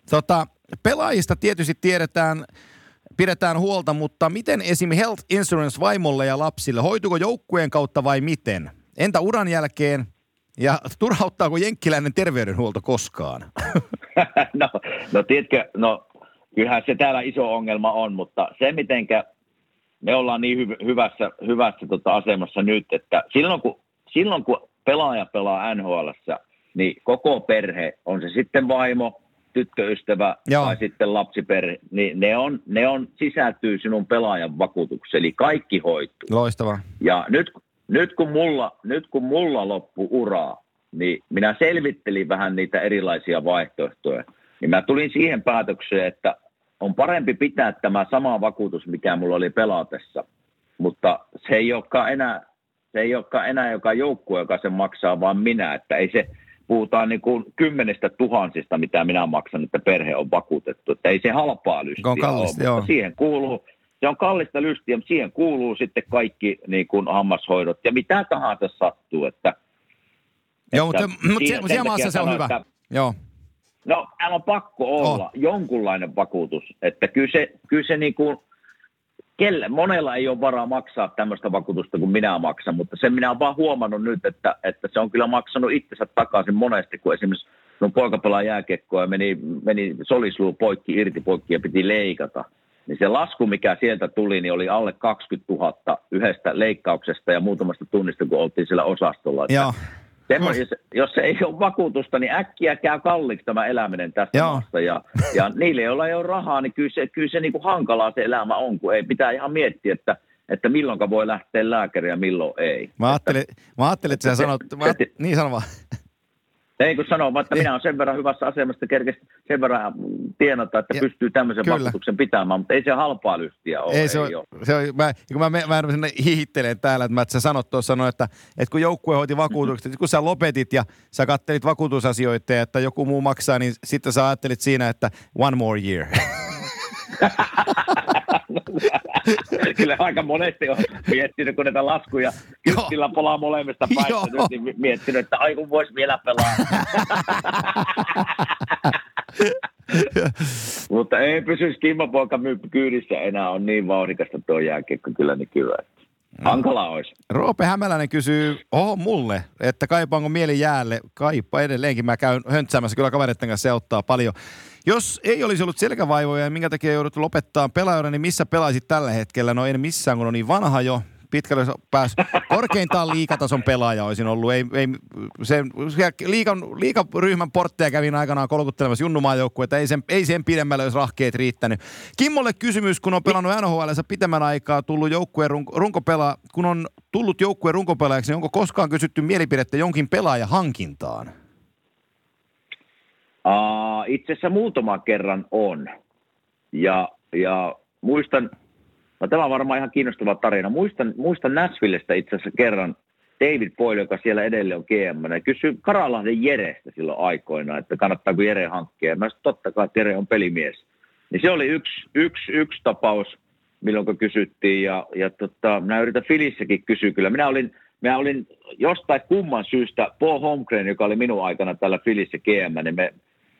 Speaker 1: Tota, pelaajista tietysti tiedetään, pidetään huolta, mutta miten esim. Health Insurance vaimolle ja lapsille? Hoituuko joukkueen kautta vai miten? Entä uran jälkeen? Ja turhauttaako jenkkiläinen terveydenhuolto koskaan?
Speaker 2: no, no tiedätkö, no kyllähän se täällä iso ongelma on, mutta se mitenkä me ollaan niin hy- hyvässä, hyvässä tota asemassa nyt, että silloin kun, silloin kun pelaaja pelaa NHL, niin koko perhe, on se sitten vaimo, tyttöystävä
Speaker 1: Joo.
Speaker 2: tai sitten lapsiperhe, niin ne on, ne on sisältyy sinun pelaajan vakuutukseen, eli kaikki hoituu.
Speaker 1: Loistavaa.
Speaker 2: Ja nyt, nyt, kun mulla, nyt kun mulla loppu uraa, niin minä selvittelin vähän niitä erilaisia vaihtoehtoja. Niin mä tulin siihen päätökseen, että on parempi pitää tämä sama vakuutus, mikä mulla oli pelatessa. Mutta se ei olekaan enää, se ei olekaan enää joka joukkue, joka sen maksaa, vaan minä. Että ei se, puhutaan niin kuin kymmenestä tuhansista, mitä minä maksan, että perhe on vakuutettu. Että ei se halpaa lystiä
Speaker 1: On kallista,
Speaker 2: ole,
Speaker 1: joo.
Speaker 2: siihen kuuluu, se on kallista lystiä, mutta siihen kuuluu sitten kaikki niin kuin hammashoidot ja mitä tahansa sattuu. Että,
Speaker 1: Joo, mutta,
Speaker 2: että
Speaker 1: mutta
Speaker 2: siinä-
Speaker 1: se,
Speaker 2: sen
Speaker 1: siellä maassa se on hyvä.
Speaker 2: että-
Speaker 1: Joo.
Speaker 2: No, täällä on pakko olla oh. jonkunlainen vakuutus. Että kyllä se, kyllä se niin kuin, kelle, monella ei ole varaa maksaa tämmöistä vakuutusta kuin minä maksan, mutta sen minä olen vaan huomannut nyt, että, että se on kyllä maksanut itsensä takaisin monesti, kun esimerkiksi kun poika pelaa jääkiekkoa ja meni, meni solisluu poikki, irti poikki ja piti leikata. Niin se lasku, mikä sieltä tuli, niin oli alle 20 000 yhdestä leikkauksesta ja muutamasta tunnista, kun oltiin siellä osastolla. Että
Speaker 1: Joo.
Speaker 2: Jos, jos se ei ole vakuutusta, niin äkkiä käy kalliiksi tämä eläminen tässä
Speaker 1: Joo.
Speaker 2: maassa. Ja, ja niille, joilla ei ole rahaa, niin kyllä se, kyllä se niin kuin hankalaa se elämä on, kun ei pitää ihan miettiä, että, että milloin voi lähteä lääkäriin ja milloin ei.
Speaker 1: Mä ajattelin, mä ajattelin että sä sanot, mä, niin sano vaan.
Speaker 2: Ei kun sanoo, vaan, että minä olen sen verran hyvässä asemassa, että kerkesi sen verran tienata, että
Speaker 1: Ja-
Speaker 2: pystyy tämmöisen
Speaker 1: kyllä.
Speaker 2: vakuutuksen pitämään, mutta ei se halpaa lystiä ole.
Speaker 1: Ei, se on,
Speaker 2: ole.
Speaker 1: se on, mä, kun mä, mä, mä sinne hihittelen täällä, että, mä, että sä sanot tuossa, no, että, että kun joukkue hoiti vakuutukset, että kun sä lopetit ja sä kattelit vakuutusasioita ja että joku muu maksaa, niin sitten sä ajattelit siinä, että one more year.
Speaker 2: Kyllä aika monesti on miettinyt, kun näitä laskuja kyskillä polaa molemmista päistä niin miettinyt, että ai kun voisi vielä pelaa. Mutta ei pysyisi Kimmo-poika myy- kyydissä enää, on niin vauhdikasta tuo jääkiekko kyllä nykyään. Hankala olisi.
Speaker 1: Roope Hämäläinen kysyy, oho mulle, että kaipaanko mieli jäälle? Kaipa edelleenkin, mä käyn höntsäämässä kyllä kavereiden kanssa, se auttaa paljon. Jos ei olisi ollut selkävaivoja ja minkä takia joudut lopettaa pelaajana, niin missä pelaisit tällä hetkellä? No en missään, kun on niin vanha jo. Pitkälle pääs. Korkeintaan liikatason pelaaja olisin ollut. Ei, ei, se, liikan, liikaryhmän portteja kävin aikanaan kolkuttelemassa junnumaajoukkuetta. Ei sen, ei sen pidemmälle olisi rahkeet riittänyt. Kimmolle kysymys, kun on pelannut NHL pitemmän aikaa, tullut joukkueen run, runkopela, kun on tullut joukkueen runkopelaajaksi, niin onko koskaan kysytty mielipidettä jonkin pelaajan hankintaan?
Speaker 2: Uh, itse asiassa muutaman kerran on. Ja, ja muistan, no tämä on varmaan ihan kiinnostava tarina. Muistan, muistan Nashvillestä itse asiassa kerran David Boyle, joka siellä edelleen on GM, ja kysyi Karalahden Jerestä silloin aikoina, että kannattaako Jere hankkia. Mä sanoin, totta kai, että Jere on pelimies. Niin se oli yksi, yksi, yksi tapaus, milloin kysyttiin, ja, ja tota, minä yritän Filissäkin kysyä kyllä. Minä olin, minä olin jostain kumman syystä Paul Holmgren, joka oli minun aikana täällä Filissä GM, niin me,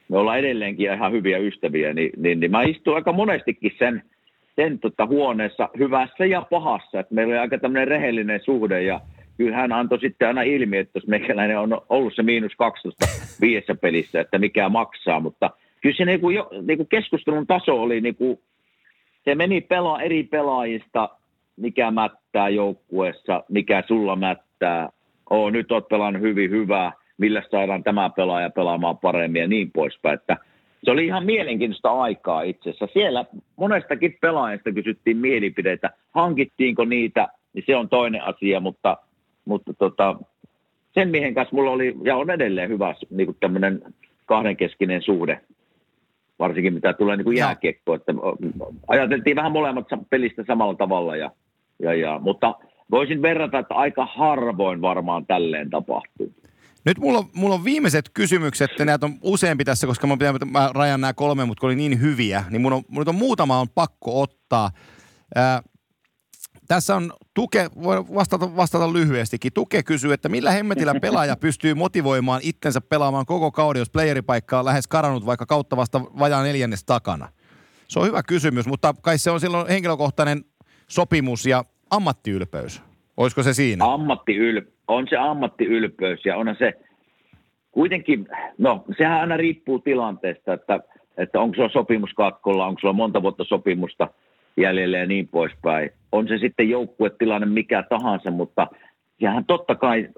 Speaker 2: me ollaan edelleenkin ihan hyviä ystäviä, niin, niin, niin mä istuin aika monestikin sen, sen tota huoneessa hyvässä ja pahassa, että meillä oli aika tämmöinen rehellinen suhde ja kyllä hän antoi sitten aina ilmi, että jos meikäläinen on ollut se miinus 12 viidessä pelissä, että mikä maksaa, mutta kyllä se niinku, jo, niinku keskustelun taso oli, niinku, se meni pelaa eri pelaajista, mikä mättää joukkueessa, mikä sulla mättää, oo, nyt oot pelannut hyvin hyvää, millä saadaan tämä pelaaja pelaamaan paremmin ja niin poispäin, että se oli ihan mielenkiintoista aikaa itse asiassa. Siellä monestakin pelaajista kysyttiin mielipideitä, hankittiinko niitä, niin se on toinen asia, mutta, mutta tota, sen miehen kanssa mulla oli, ja on edelleen hyvä niin kuin tämmöinen kahdenkeskinen suhde, varsinkin mitä tulee niin kuin jääkiekkoon, että ajateltiin vähän molemmat pelistä samalla tavalla, ja, ja, ja, mutta voisin verrata, että aika harvoin varmaan tälleen tapahtuu.
Speaker 1: Nyt mulla on, mulla on viimeiset kysymykset, ja näitä on useampi tässä, koska mä, pitää, mä rajan nämä kolme, mutta kun oli niin hyviä, niin mun on, mun on muutama on pakko ottaa. Ää, tässä on Tuke, voi vastata, vastata lyhyestikin. Tuke kysyy, että millä hemmetillä pelaaja pystyy motivoimaan itsensä pelaamaan koko kauden, jos playeripaikka on lähes karannut vaikka kautta vasta vajaan neljännes takana? Se on hyvä kysymys, mutta kai se on silloin henkilökohtainen sopimus ja ammattiylpeys. Olisiko se siinä?
Speaker 2: Ammattiylpeys. On se ammattiylpeys ja onhan se kuitenkin, no sehän aina riippuu tilanteesta, että, että onko se sopimus katkolla, onko sulla monta vuotta sopimusta jäljellä ja niin poispäin. On se sitten joukkuetilanne mikä tahansa, mutta sehän totta kai,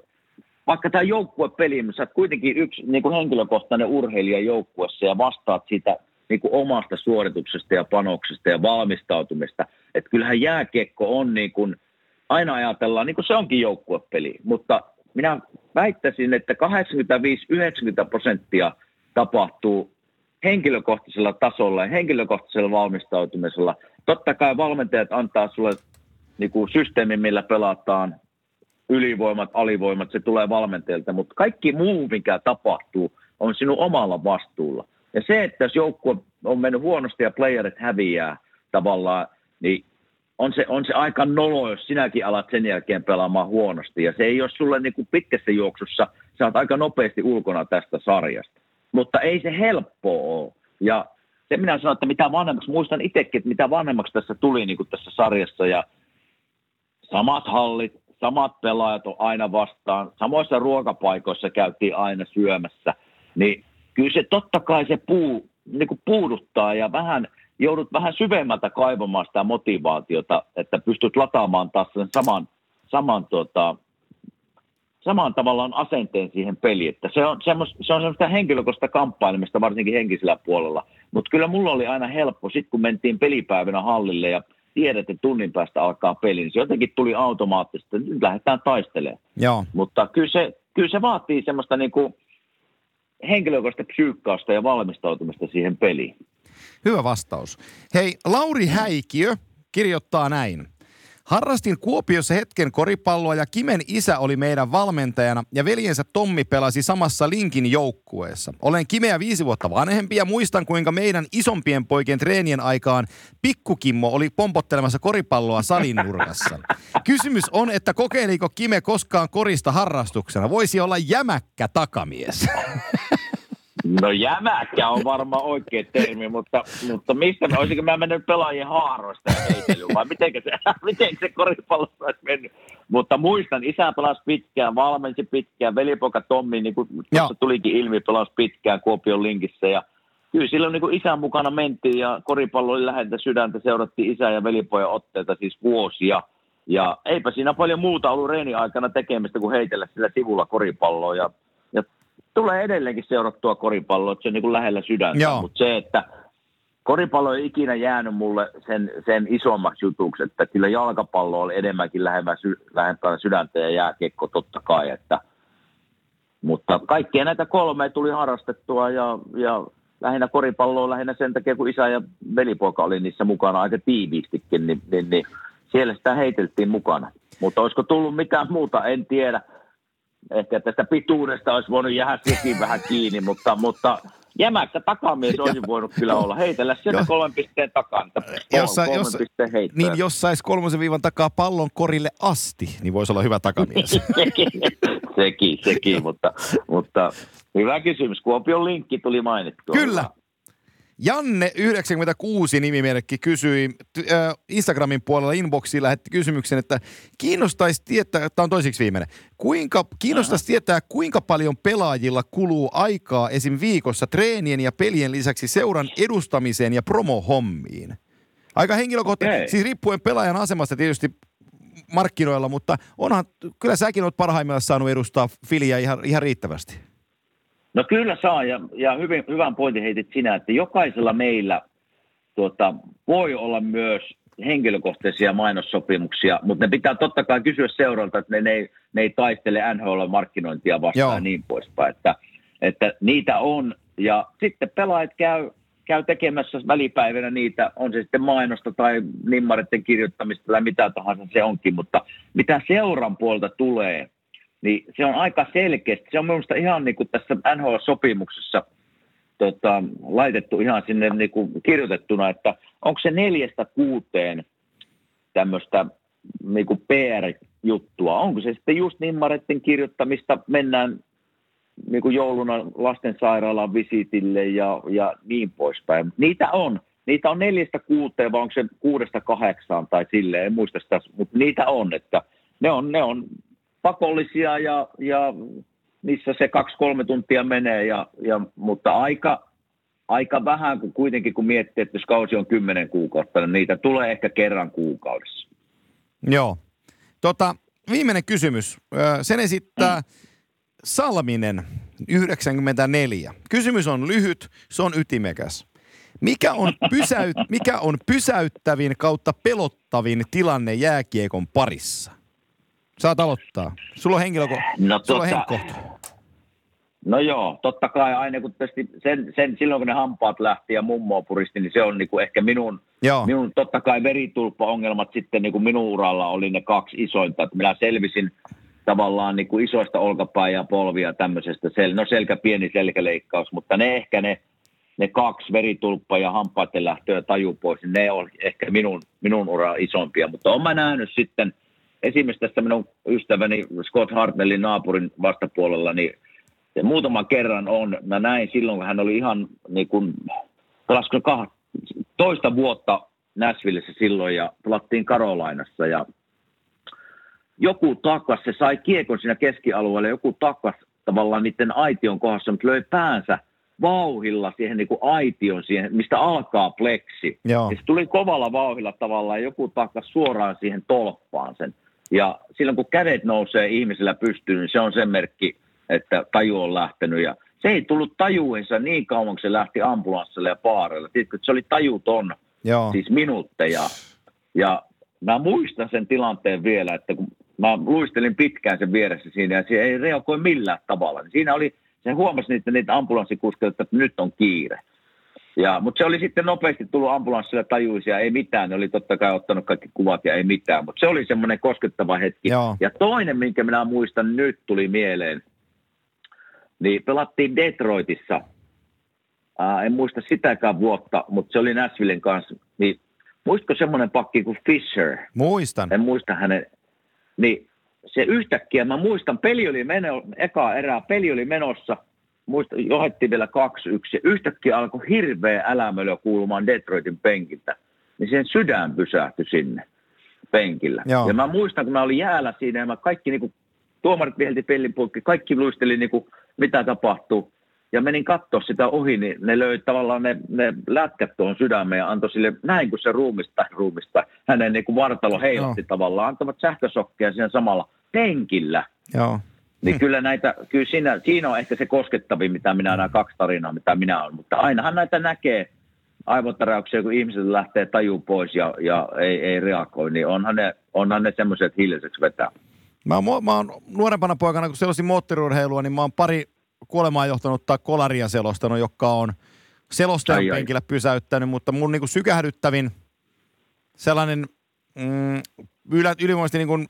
Speaker 2: vaikka tämä joukkuepeli, sä oot kuitenkin yksi niin kuin henkilökohtainen urheilija joukkuessa ja vastaat siitä niin kuin omasta suorituksesta ja panoksesta ja valmistautumista. Että kyllähän jääkiekko on niin kuin, aina ajatellaan, niin kuin se onkin joukkuepeli, mutta minä väittäisin, että 85-90 prosenttia tapahtuu henkilökohtaisella tasolla ja henkilökohtaisella valmistautumisella. Totta kai valmentajat antaa sulle niin kuin systeemin, millä pelataan, ylivoimat, alivoimat, se tulee valmentajilta, mutta kaikki muu, mikä tapahtuu, on sinun omalla vastuulla. Ja se, että jos joukkue on mennyt huonosti ja playerit häviää tavallaan, niin on se, on se aika nolo, jos sinäkin alat sen jälkeen pelaamaan huonosti. Ja se ei ole sulle niin kuin pitkässä juoksussa, sä oot aika nopeasti ulkona tästä sarjasta. Mutta ei se helppoa ole. Ja se minä sanon, että mitä vanhemmaksi, muistan itsekin, että mitä vanhemmaksi tässä tuli niin kuin tässä sarjassa ja samat hallit, samat pelaajat on aina vastaan, samoissa ruokapaikoissa käytiin aina syömässä, niin kyllä se totta kai se puu, niin kuin puuduttaa ja vähän joudut vähän syvemmältä kaivamaan sitä motivaatiota, että pystyt lataamaan taas sen saman, saman, tuota, saman tavallaan asenteen siihen peliin. Että se, on semmos, se on semmoista henkilökohtaista kamppailemista, varsinkin henkisellä puolella. Mutta kyllä mulla oli aina helppo, sitten kun mentiin pelipäivänä hallille ja tiedät, että tunnin päästä alkaa peli, niin se jotenkin tuli automaattisesti, että nyt lähdetään taistelemaan.
Speaker 1: Joo.
Speaker 2: Mutta kyllä se, kyllä se vaatii semmoista niin kuin henkilökohtaista psyykkausta ja valmistautumista siihen peliin.
Speaker 1: Hyvä vastaus. Hei, Lauri Häikiö kirjoittaa näin. Harrastin Kuopiossa hetken koripalloa ja Kimen isä oli meidän valmentajana ja veljensä Tommi pelasi samassa Linkin joukkueessa. Olen Kimeä viisi vuotta vanhempi ja muistan kuinka meidän isompien poikien treenien aikaan Pikkukimmo oli pompottelemassa koripalloa salin nurkassa. Kysymys on, että kokeiliko Kime koskaan korista harrastuksena? Voisi olla jämäkkä takamies.
Speaker 2: No jämäkkä on varmaan oikea termi, mutta, mutta mistä me, olisinko mä mennyt pelaajien haaroista heitelyyn, vai miten se, miten se koripallossa olisi mennyt. Mutta muistan, isä pelasi pitkään, valmensi pitkään, velipoika Tommi, niin kuin tuossa tulikin ilmi, pelasi pitkään Kuopion linkissä ja kyllä silloin niin kuin isän mukana mentiin ja koripallo oli läheltä sydäntä, seurattiin isä ja velipojan otteita siis vuosia. Ja eipä siinä paljon muuta ollut reeni aikana tekemistä kuin heitellä sillä sivulla koripalloa ja tulee edelleenkin seurattua koripalloa, että se on niin kuin lähellä sydäntä. Mutta se, että koripallo ei ikinä jäänyt mulle sen, sen isommaksi jutuksi, että kyllä jalkapallo oli enemmänkin lähempää sydäntä ja jääkiekko totta kai. Että, mutta kaikkia näitä kolme tuli harrastettua ja, ja lähinnä koripalloa lähinnä sen takia, kun isä ja velipoika oli niissä mukana aika tiiviistikin, niin, niin, niin siellä sitä heiteltiin mukana. Mutta olisiko tullut mitään muuta, en tiedä ehkä tästä pituudesta olisi voinut jäädä sekin vähän kiinni, mutta, mutta jämäkkä takamies olisi voinut kyllä olla. Heitellä sieltä kolmen pisteen takaa.
Speaker 1: Jossa, jos, niin jos saisi kolmosen viivan takaa pallon korille asti, niin voisi olla hyvä takamies.
Speaker 2: sekin, sekin, sekin, mutta, mutta hyvä kysymys. Kuopion linkki tuli mainittua.
Speaker 1: Kyllä, Janne96 nimimerkki kysyi äh, Instagramin puolella inboxiin lähetti kysymyksen, että kiinnostaisi tietää, tämä on toisiksi viimeinen, kuinka, kiinnostaisi tietää, kuinka paljon pelaajilla kuluu aikaa esim. viikossa treenien ja pelien lisäksi seuran edustamiseen ja promohommiin? Aika henkilökohtaisesti, okay. siis riippuen pelaajan asemasta tietysti markkinoilla, mutta onhan, kyllä säkin olet parhaimmillaan saanut edustaa Filiä ihan, ihan riittävästi.
Speaker 2: No kyllä saa, ja, ja hyvin, hyvän pointin heitit sinä, että jokaisella meillä tuota, voi olla myös henkilökohtaisia mainossopimuksia, mutta ne pitää totta kai kysyä seuralta, että ne, ne, ei, ne ei taistele NHL-markkinointia vastaan ja niin poispäin. Että, että niitä on, ja sitten pelaajat käy, käy tekemässä välipäivänä niitä, on se sitten mainosta tai nimmaritten kirjoittamista tai mitä tahansa se onkin, mutta mitä seuran puolta tulee, niin se on aika selkeästi. Se on minusta ihan niin kuin tässä NHL-sopimuksessa tota, laitettu ihan sinne niin kuin kirjoitettuna, että onko se neljästä kuuteen tämmöistä niin PR-juttua. Onko se sitten just nimmareiden kirjoittamista, mennään niin kuin jouluna lastensairaalan visitille ja, ja niin poispäin. Niitä on. Niitä on neljästä kuuteen, vai onko se kuudesta kahdeksaan tai silleen, en muista sitä, mutta niitä on, että ne on, ne on pakollisia ja, ja niissä se kaksi-kolme tuntia menee, ja, ja, mutta aika, aika vähän, kun kuitenkin kun miettii, että jos kausi on kymmenen kuukautta, niin niitä tulee ehkä kerran kuukaudessa.
Speaker 1: Joo. Tota, viimeinen kysymys. Sen esittää mm. Salminen, 94. Kysymys on lyhyt, se on ytimekäs. Mikä on, pysäyt, mikä on pysäyttävin kautta pelottavin tilanne jääkiekon parissa? Saat aloittaa. Sulla on henkilöko... No, Sulla tota, on
Speaker 2: No joo, totta kai aina kun sen, sen, silloin kun ne hampaat lähti ja mummoa puristi, niin se on niin kuin ehkä minun, joo. minun totta kai veritulppa-ongelmat sitten niin kuin minun uralla oli ne kaksi isointa. Että minä selvisin tavallaan niin kuin isoista olkapää ja polvia tämmöisestä. Sel, no selkä pieni selkäleikkaus, mutta ne ehkä ne, ne kaksi veritulppa ja hampaiden lähtöä taju pois, niin ne on ehkä minun, minun ura isompia. Mutta olen mä nähnyt sitten esimerkiksi tässä minun ystäväni Scott Hartnellin naapurin vastapuolella, niin se muutaman kerran on, mä näin silloin, kun hän oli ihan niin kuin, toista vuotta Näsvillessä silloin ja pelattiin Karolainassa ja joku takas, se sai kiekon siinä keskialueella, joku takas tavallaan niiden aition kohdassa, mutta löi päänsä vauhilla siihen niin kuin aition, siihen, mistä alkaa pleksi. Joo. Ja se tuli kovalla vauhilla tavallaan ja joku takas suoraan siihen tolppaan sen. Ja silloin kun kädet nousee ihmisellä pystyyn, niin se on sen merkki, että taju on lähtenyt. Ja se ei tullut tajuinsa niin kauan, kun se lähti ambulanssille ja paarelle. Tiedätkö, että se oli tajuton, Joo. siis minuutteja. Ja mä muistan sen tilanteen vielä, että kun mä luistelin pitkään sen vieressä siinä ja se ei reagoi millään tavalla. Siinä oli, se huomasi niitä, niitä ambulanssikuskeja, että nyt on kiire. Ja, mutta se oli sitten nopeasti tullut ambulanssille tajuisia, ei mitään. Ne oli totta kai ottanut kaikki kuvat ja ei mitään. Mutta se oli semmoinen koskettava hetki. Joo. Ja toinen, minkä minä muistan nyt tuli mieleen, niin pelattiin Detroitissa. Ää, en muista sitäkään vuotta, mutta se oli Nashvillen kanssa. Niin, muistatko semmoinen pakki kuin Fisher?
Speaker 1: Muistan.
Speaker 2: En muista hänen. Niin se yhtäkkiä, mä muistan, peli oli meno, eka erää, peli oli menossa, muista, johettiin vielä 2-1, ja yhtäkkiä alkoi hirveä älämölö kuulumaan Detroitin penkiltä. Niin sen sydän pysähtyi sinne penkillä. Joo. Ja mä muistan, kun mä olin jäällä siinä, ja mä kaikki niinku, tuomarit vihelti pellin poikki, kaikki luisteli niinku, mitä tapahtuu. Ja menin katsoa sitä ohi, niin ne löi tavallaan ne, ne lätkät tuohon sydämeen ja antoi sille, näin kuin se ruumista, ruumista hänen niin kuin vartalo heilatti no. tavallaan, antavat sähkösokkeja siinä samalla penkillä. Joo. Niin hmm. kyllä näitä, kyllä siinä, siinä on ehkä se koskettavin, mitä minä nämä kaksi tarinaa, mitä minä olen. Mutta ainahan näitä näkee aivotarauksia, kun ihmiset lähtee taju pois ja, ja ei, ei reagoi, niin onhan ne, onhan ne semmoiset hiljaiseksi vetää.
Speaker 1: Mä oon, mä oon nuorempana poikana, kun selosin moottoriurheilua, niin mä oon pari kuolemaa johtanutta kolaria selostanut, joka on selostajan ai, penkillä ai. pysäyttänyt, mutta mun niinku sykähdyttävin sellainen mm, ylivoimaisesti niin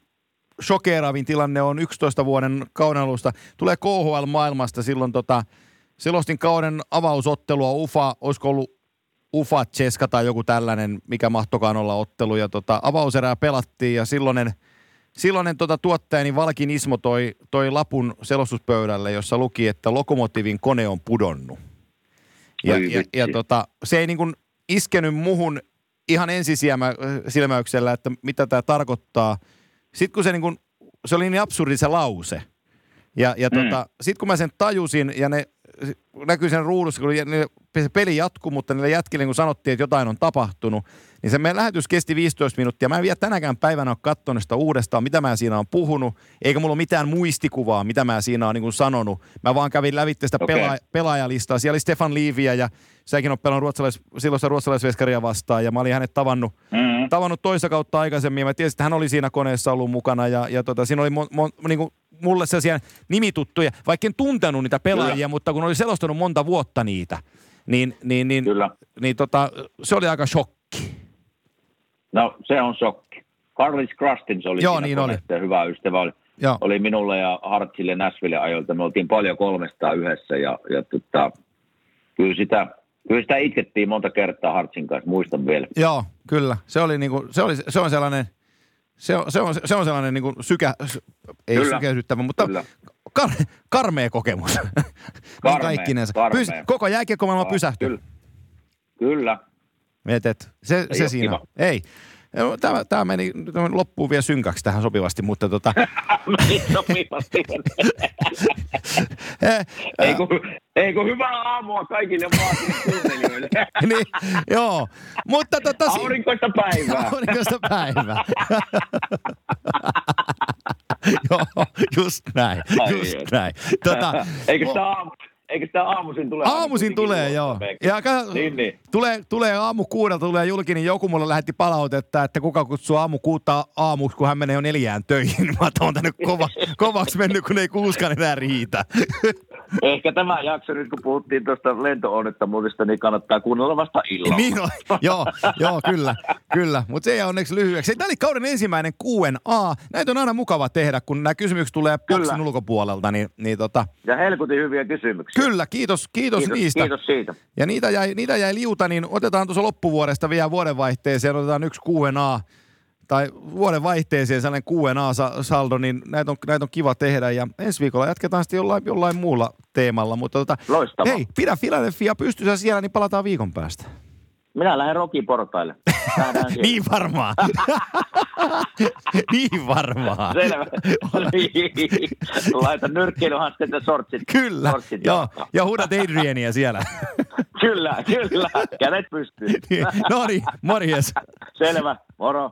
Speaker 1: shokeeraavin tilanne on 11 vuoden kauden alusta. Tulee KHL-maailmasta silloin tota, selostin kauden avausottelua UFA, olisiko ollut UFA Cheska tai joku tällainen, mikä mahtokaan olla ottelu. Ja tota, avauserää pelattiin ja silloinen, silloinen tota, tuottajani Valkin Ismo toi, toi lapun selostuspöydälle, jossa luki, että lokomotiivin kone on pudonnut. Ja, ja, ja, ja tota, se ei niin kuin iskenyt muhun ihan ensisilmäyksellä, että mitä tämä tarkoittaa – sitten kun se, niin kun, se oli niin absurdi se lause. Ja, ja mm. tota, sitten kun mä sen tajusin ja ne näkyy sen ruudussa, kun se peli jatkuu, mutta niille jätkille kun sanottiin, että jotain on tapahtunut, niin se meidän lähetys kesti 15 minuuttia. Mä en vielä tänäkään päivänä ole katsonut sitä uudestaan, mitä mä siinä on puhunut, eikä mulla ole mitään muistikuvaa, mitä mä siinä on niin sanonut. Mä vaan kävin lävitte sitä okay. pela- pelaajalistaa. Siellä oli Stefan Liiviä ja säkin on pelannut ruotsalais, silloin ruotsalaisveskaria vastaan ja mä olin hänet tavannut, mm-hmm. tavannut toista kautta aikaisemmin mä tiesin, että hän oli siinä koneessa ollut mukana ja, ja tota, siinä oli mo, mo, niin kuin mulle sellaisia nimituttuja, vaikka en tuntenut niitä pelaajia, Kyllä. mutta kun oli selostanut monta vuotta niitä, niin, niin, niin, Kyllä. niin tota, se oli aika shokki.
Speaker 2: No se on shokki. Carlis Krastin, se oli
Speaker 1: Joo, niin oli.
Speaker 2: hyvä ystävä, oli, Joo. oli minulle ja Hartsille Nashville ajoilta. Me oltiin paljon kolmesta yhdessä ja, ja tota, kyllä sitä Kyllä sitä itkettiin monta kertaa Hartsin kanssa, muistan vielä.
Speaker 1: Joo, kyllä. Se, oli niinku, se, oli, se on sellainen, se on, se on, se on sellainen niinku sykä, ei
Speaker 2: Kyllä.
Speaker 1: sykäisyttävä, mutta
Speaker 2: Kyllä.
Speaker 1: kar, karmea kokemus.
Speaker 2: Karmea,
Speaker 1: Kaikkinensa.
Speaker 2: karmea.
Speaker 1: Pys, koko jääkiekkomaailma pysähtyi.
Speaker 2: Kyllä. Kyllä.
Speaker 1: Et, et, se,
Speaker 2: Ei
Speaker 1: se siinä.
Speaker 2: kiva.
Speaker 1: Ei. No, Tämä, tämä meni loppuun vielä synkäksi tähän sopivasti, mutta tota,
Speaker 2: Meni sopivasti.
Speaker 1: eh,
Speaker 2: ei, kun, ei kun hyvää aamua kaikille kuuntelijoille.
Speaker 1: niin, joo. Mutta tota,
Speaker 2: Aurinkoista päivää.
Speaker 1: Aurinkoista päivää. joo, just näin,
Speaker 2: Ai
Speaker 1: just näin. Tota,
Speaker 2: Eikö sitä aamu, eikö sitä aamuisin tule?
Speaker 1: Aamuisin tulee, joo. Ja ka-
Speaker 2: Niin, niin.
Speaker 1: Tulee, tulee aamu kuudelta, tulee julki, niin joku mulle lähetti palautetta, että kuka kutsuu aamu kuutta aamuksi, kun hän menee jo neljään töihin. Mä oon on tänne kova, kovaksi mennyt, kun ei kuuskaan enää riitä.
Speaker 2: Ehkä tämä jakso nyt, kun puhuttiin tuosta lento-onnettomuudesta, niin kannattaa kuunnella vasta illalla.
Speaker 1: niin on. joo, joo, kyllä, kyllä. Mutta se ei onneksi lyhyeksi. Tämä oli kauden ensimmäinen Q&A. Näitä on aina mukava tehdä, kun nämä kysymykset tulee boksin ulkopuolelta. Niin, niin tota,
Speaker 2: Ja helkutin hyviä kysymyksiä.
Speaker 1: Kyllä, kiitos, kiitos,
Speaker 2: kiitos,
Speaker 1: niistä.
Speaker 2: kiitos siitä.
Speaker 1: Ja niitä jäi, niitä jäi liuta, niin otetaan tuossa loppuvuodesta vielä vuodenvaihteeseen, otetaan yksi Q&A tai vuoden vaihteeseen sellainen Q&A-saldo, niin näitä on, näitä on kiva tehdä. Ja ensi viikolla jatketaan sitten jollain, jollain muulla teemalla. Mutta tota,
Speaker 2: Loistavaa.
Speaker 1: hei, pidä Philadelphia pystyssä siellä, niin palataan viikon päästä.
Speaker 2: Minä lähden rokiportaille.
Speaker 1: Niin varmaan. niin varmaan.
Speaker 2: Selvä. Laita nyrkkeilyhanskat ja sortsit.
Speaker 1: Kyllä,
Speaker 2: sortsit
Speaker 1: joo. Ja huudat Adriania siellä.
Speaker 2: Kyllä, kyllä. Kädet pystyy.
Speaker 1: no niin, morjes.
Speaker 2: Selvä. Moro.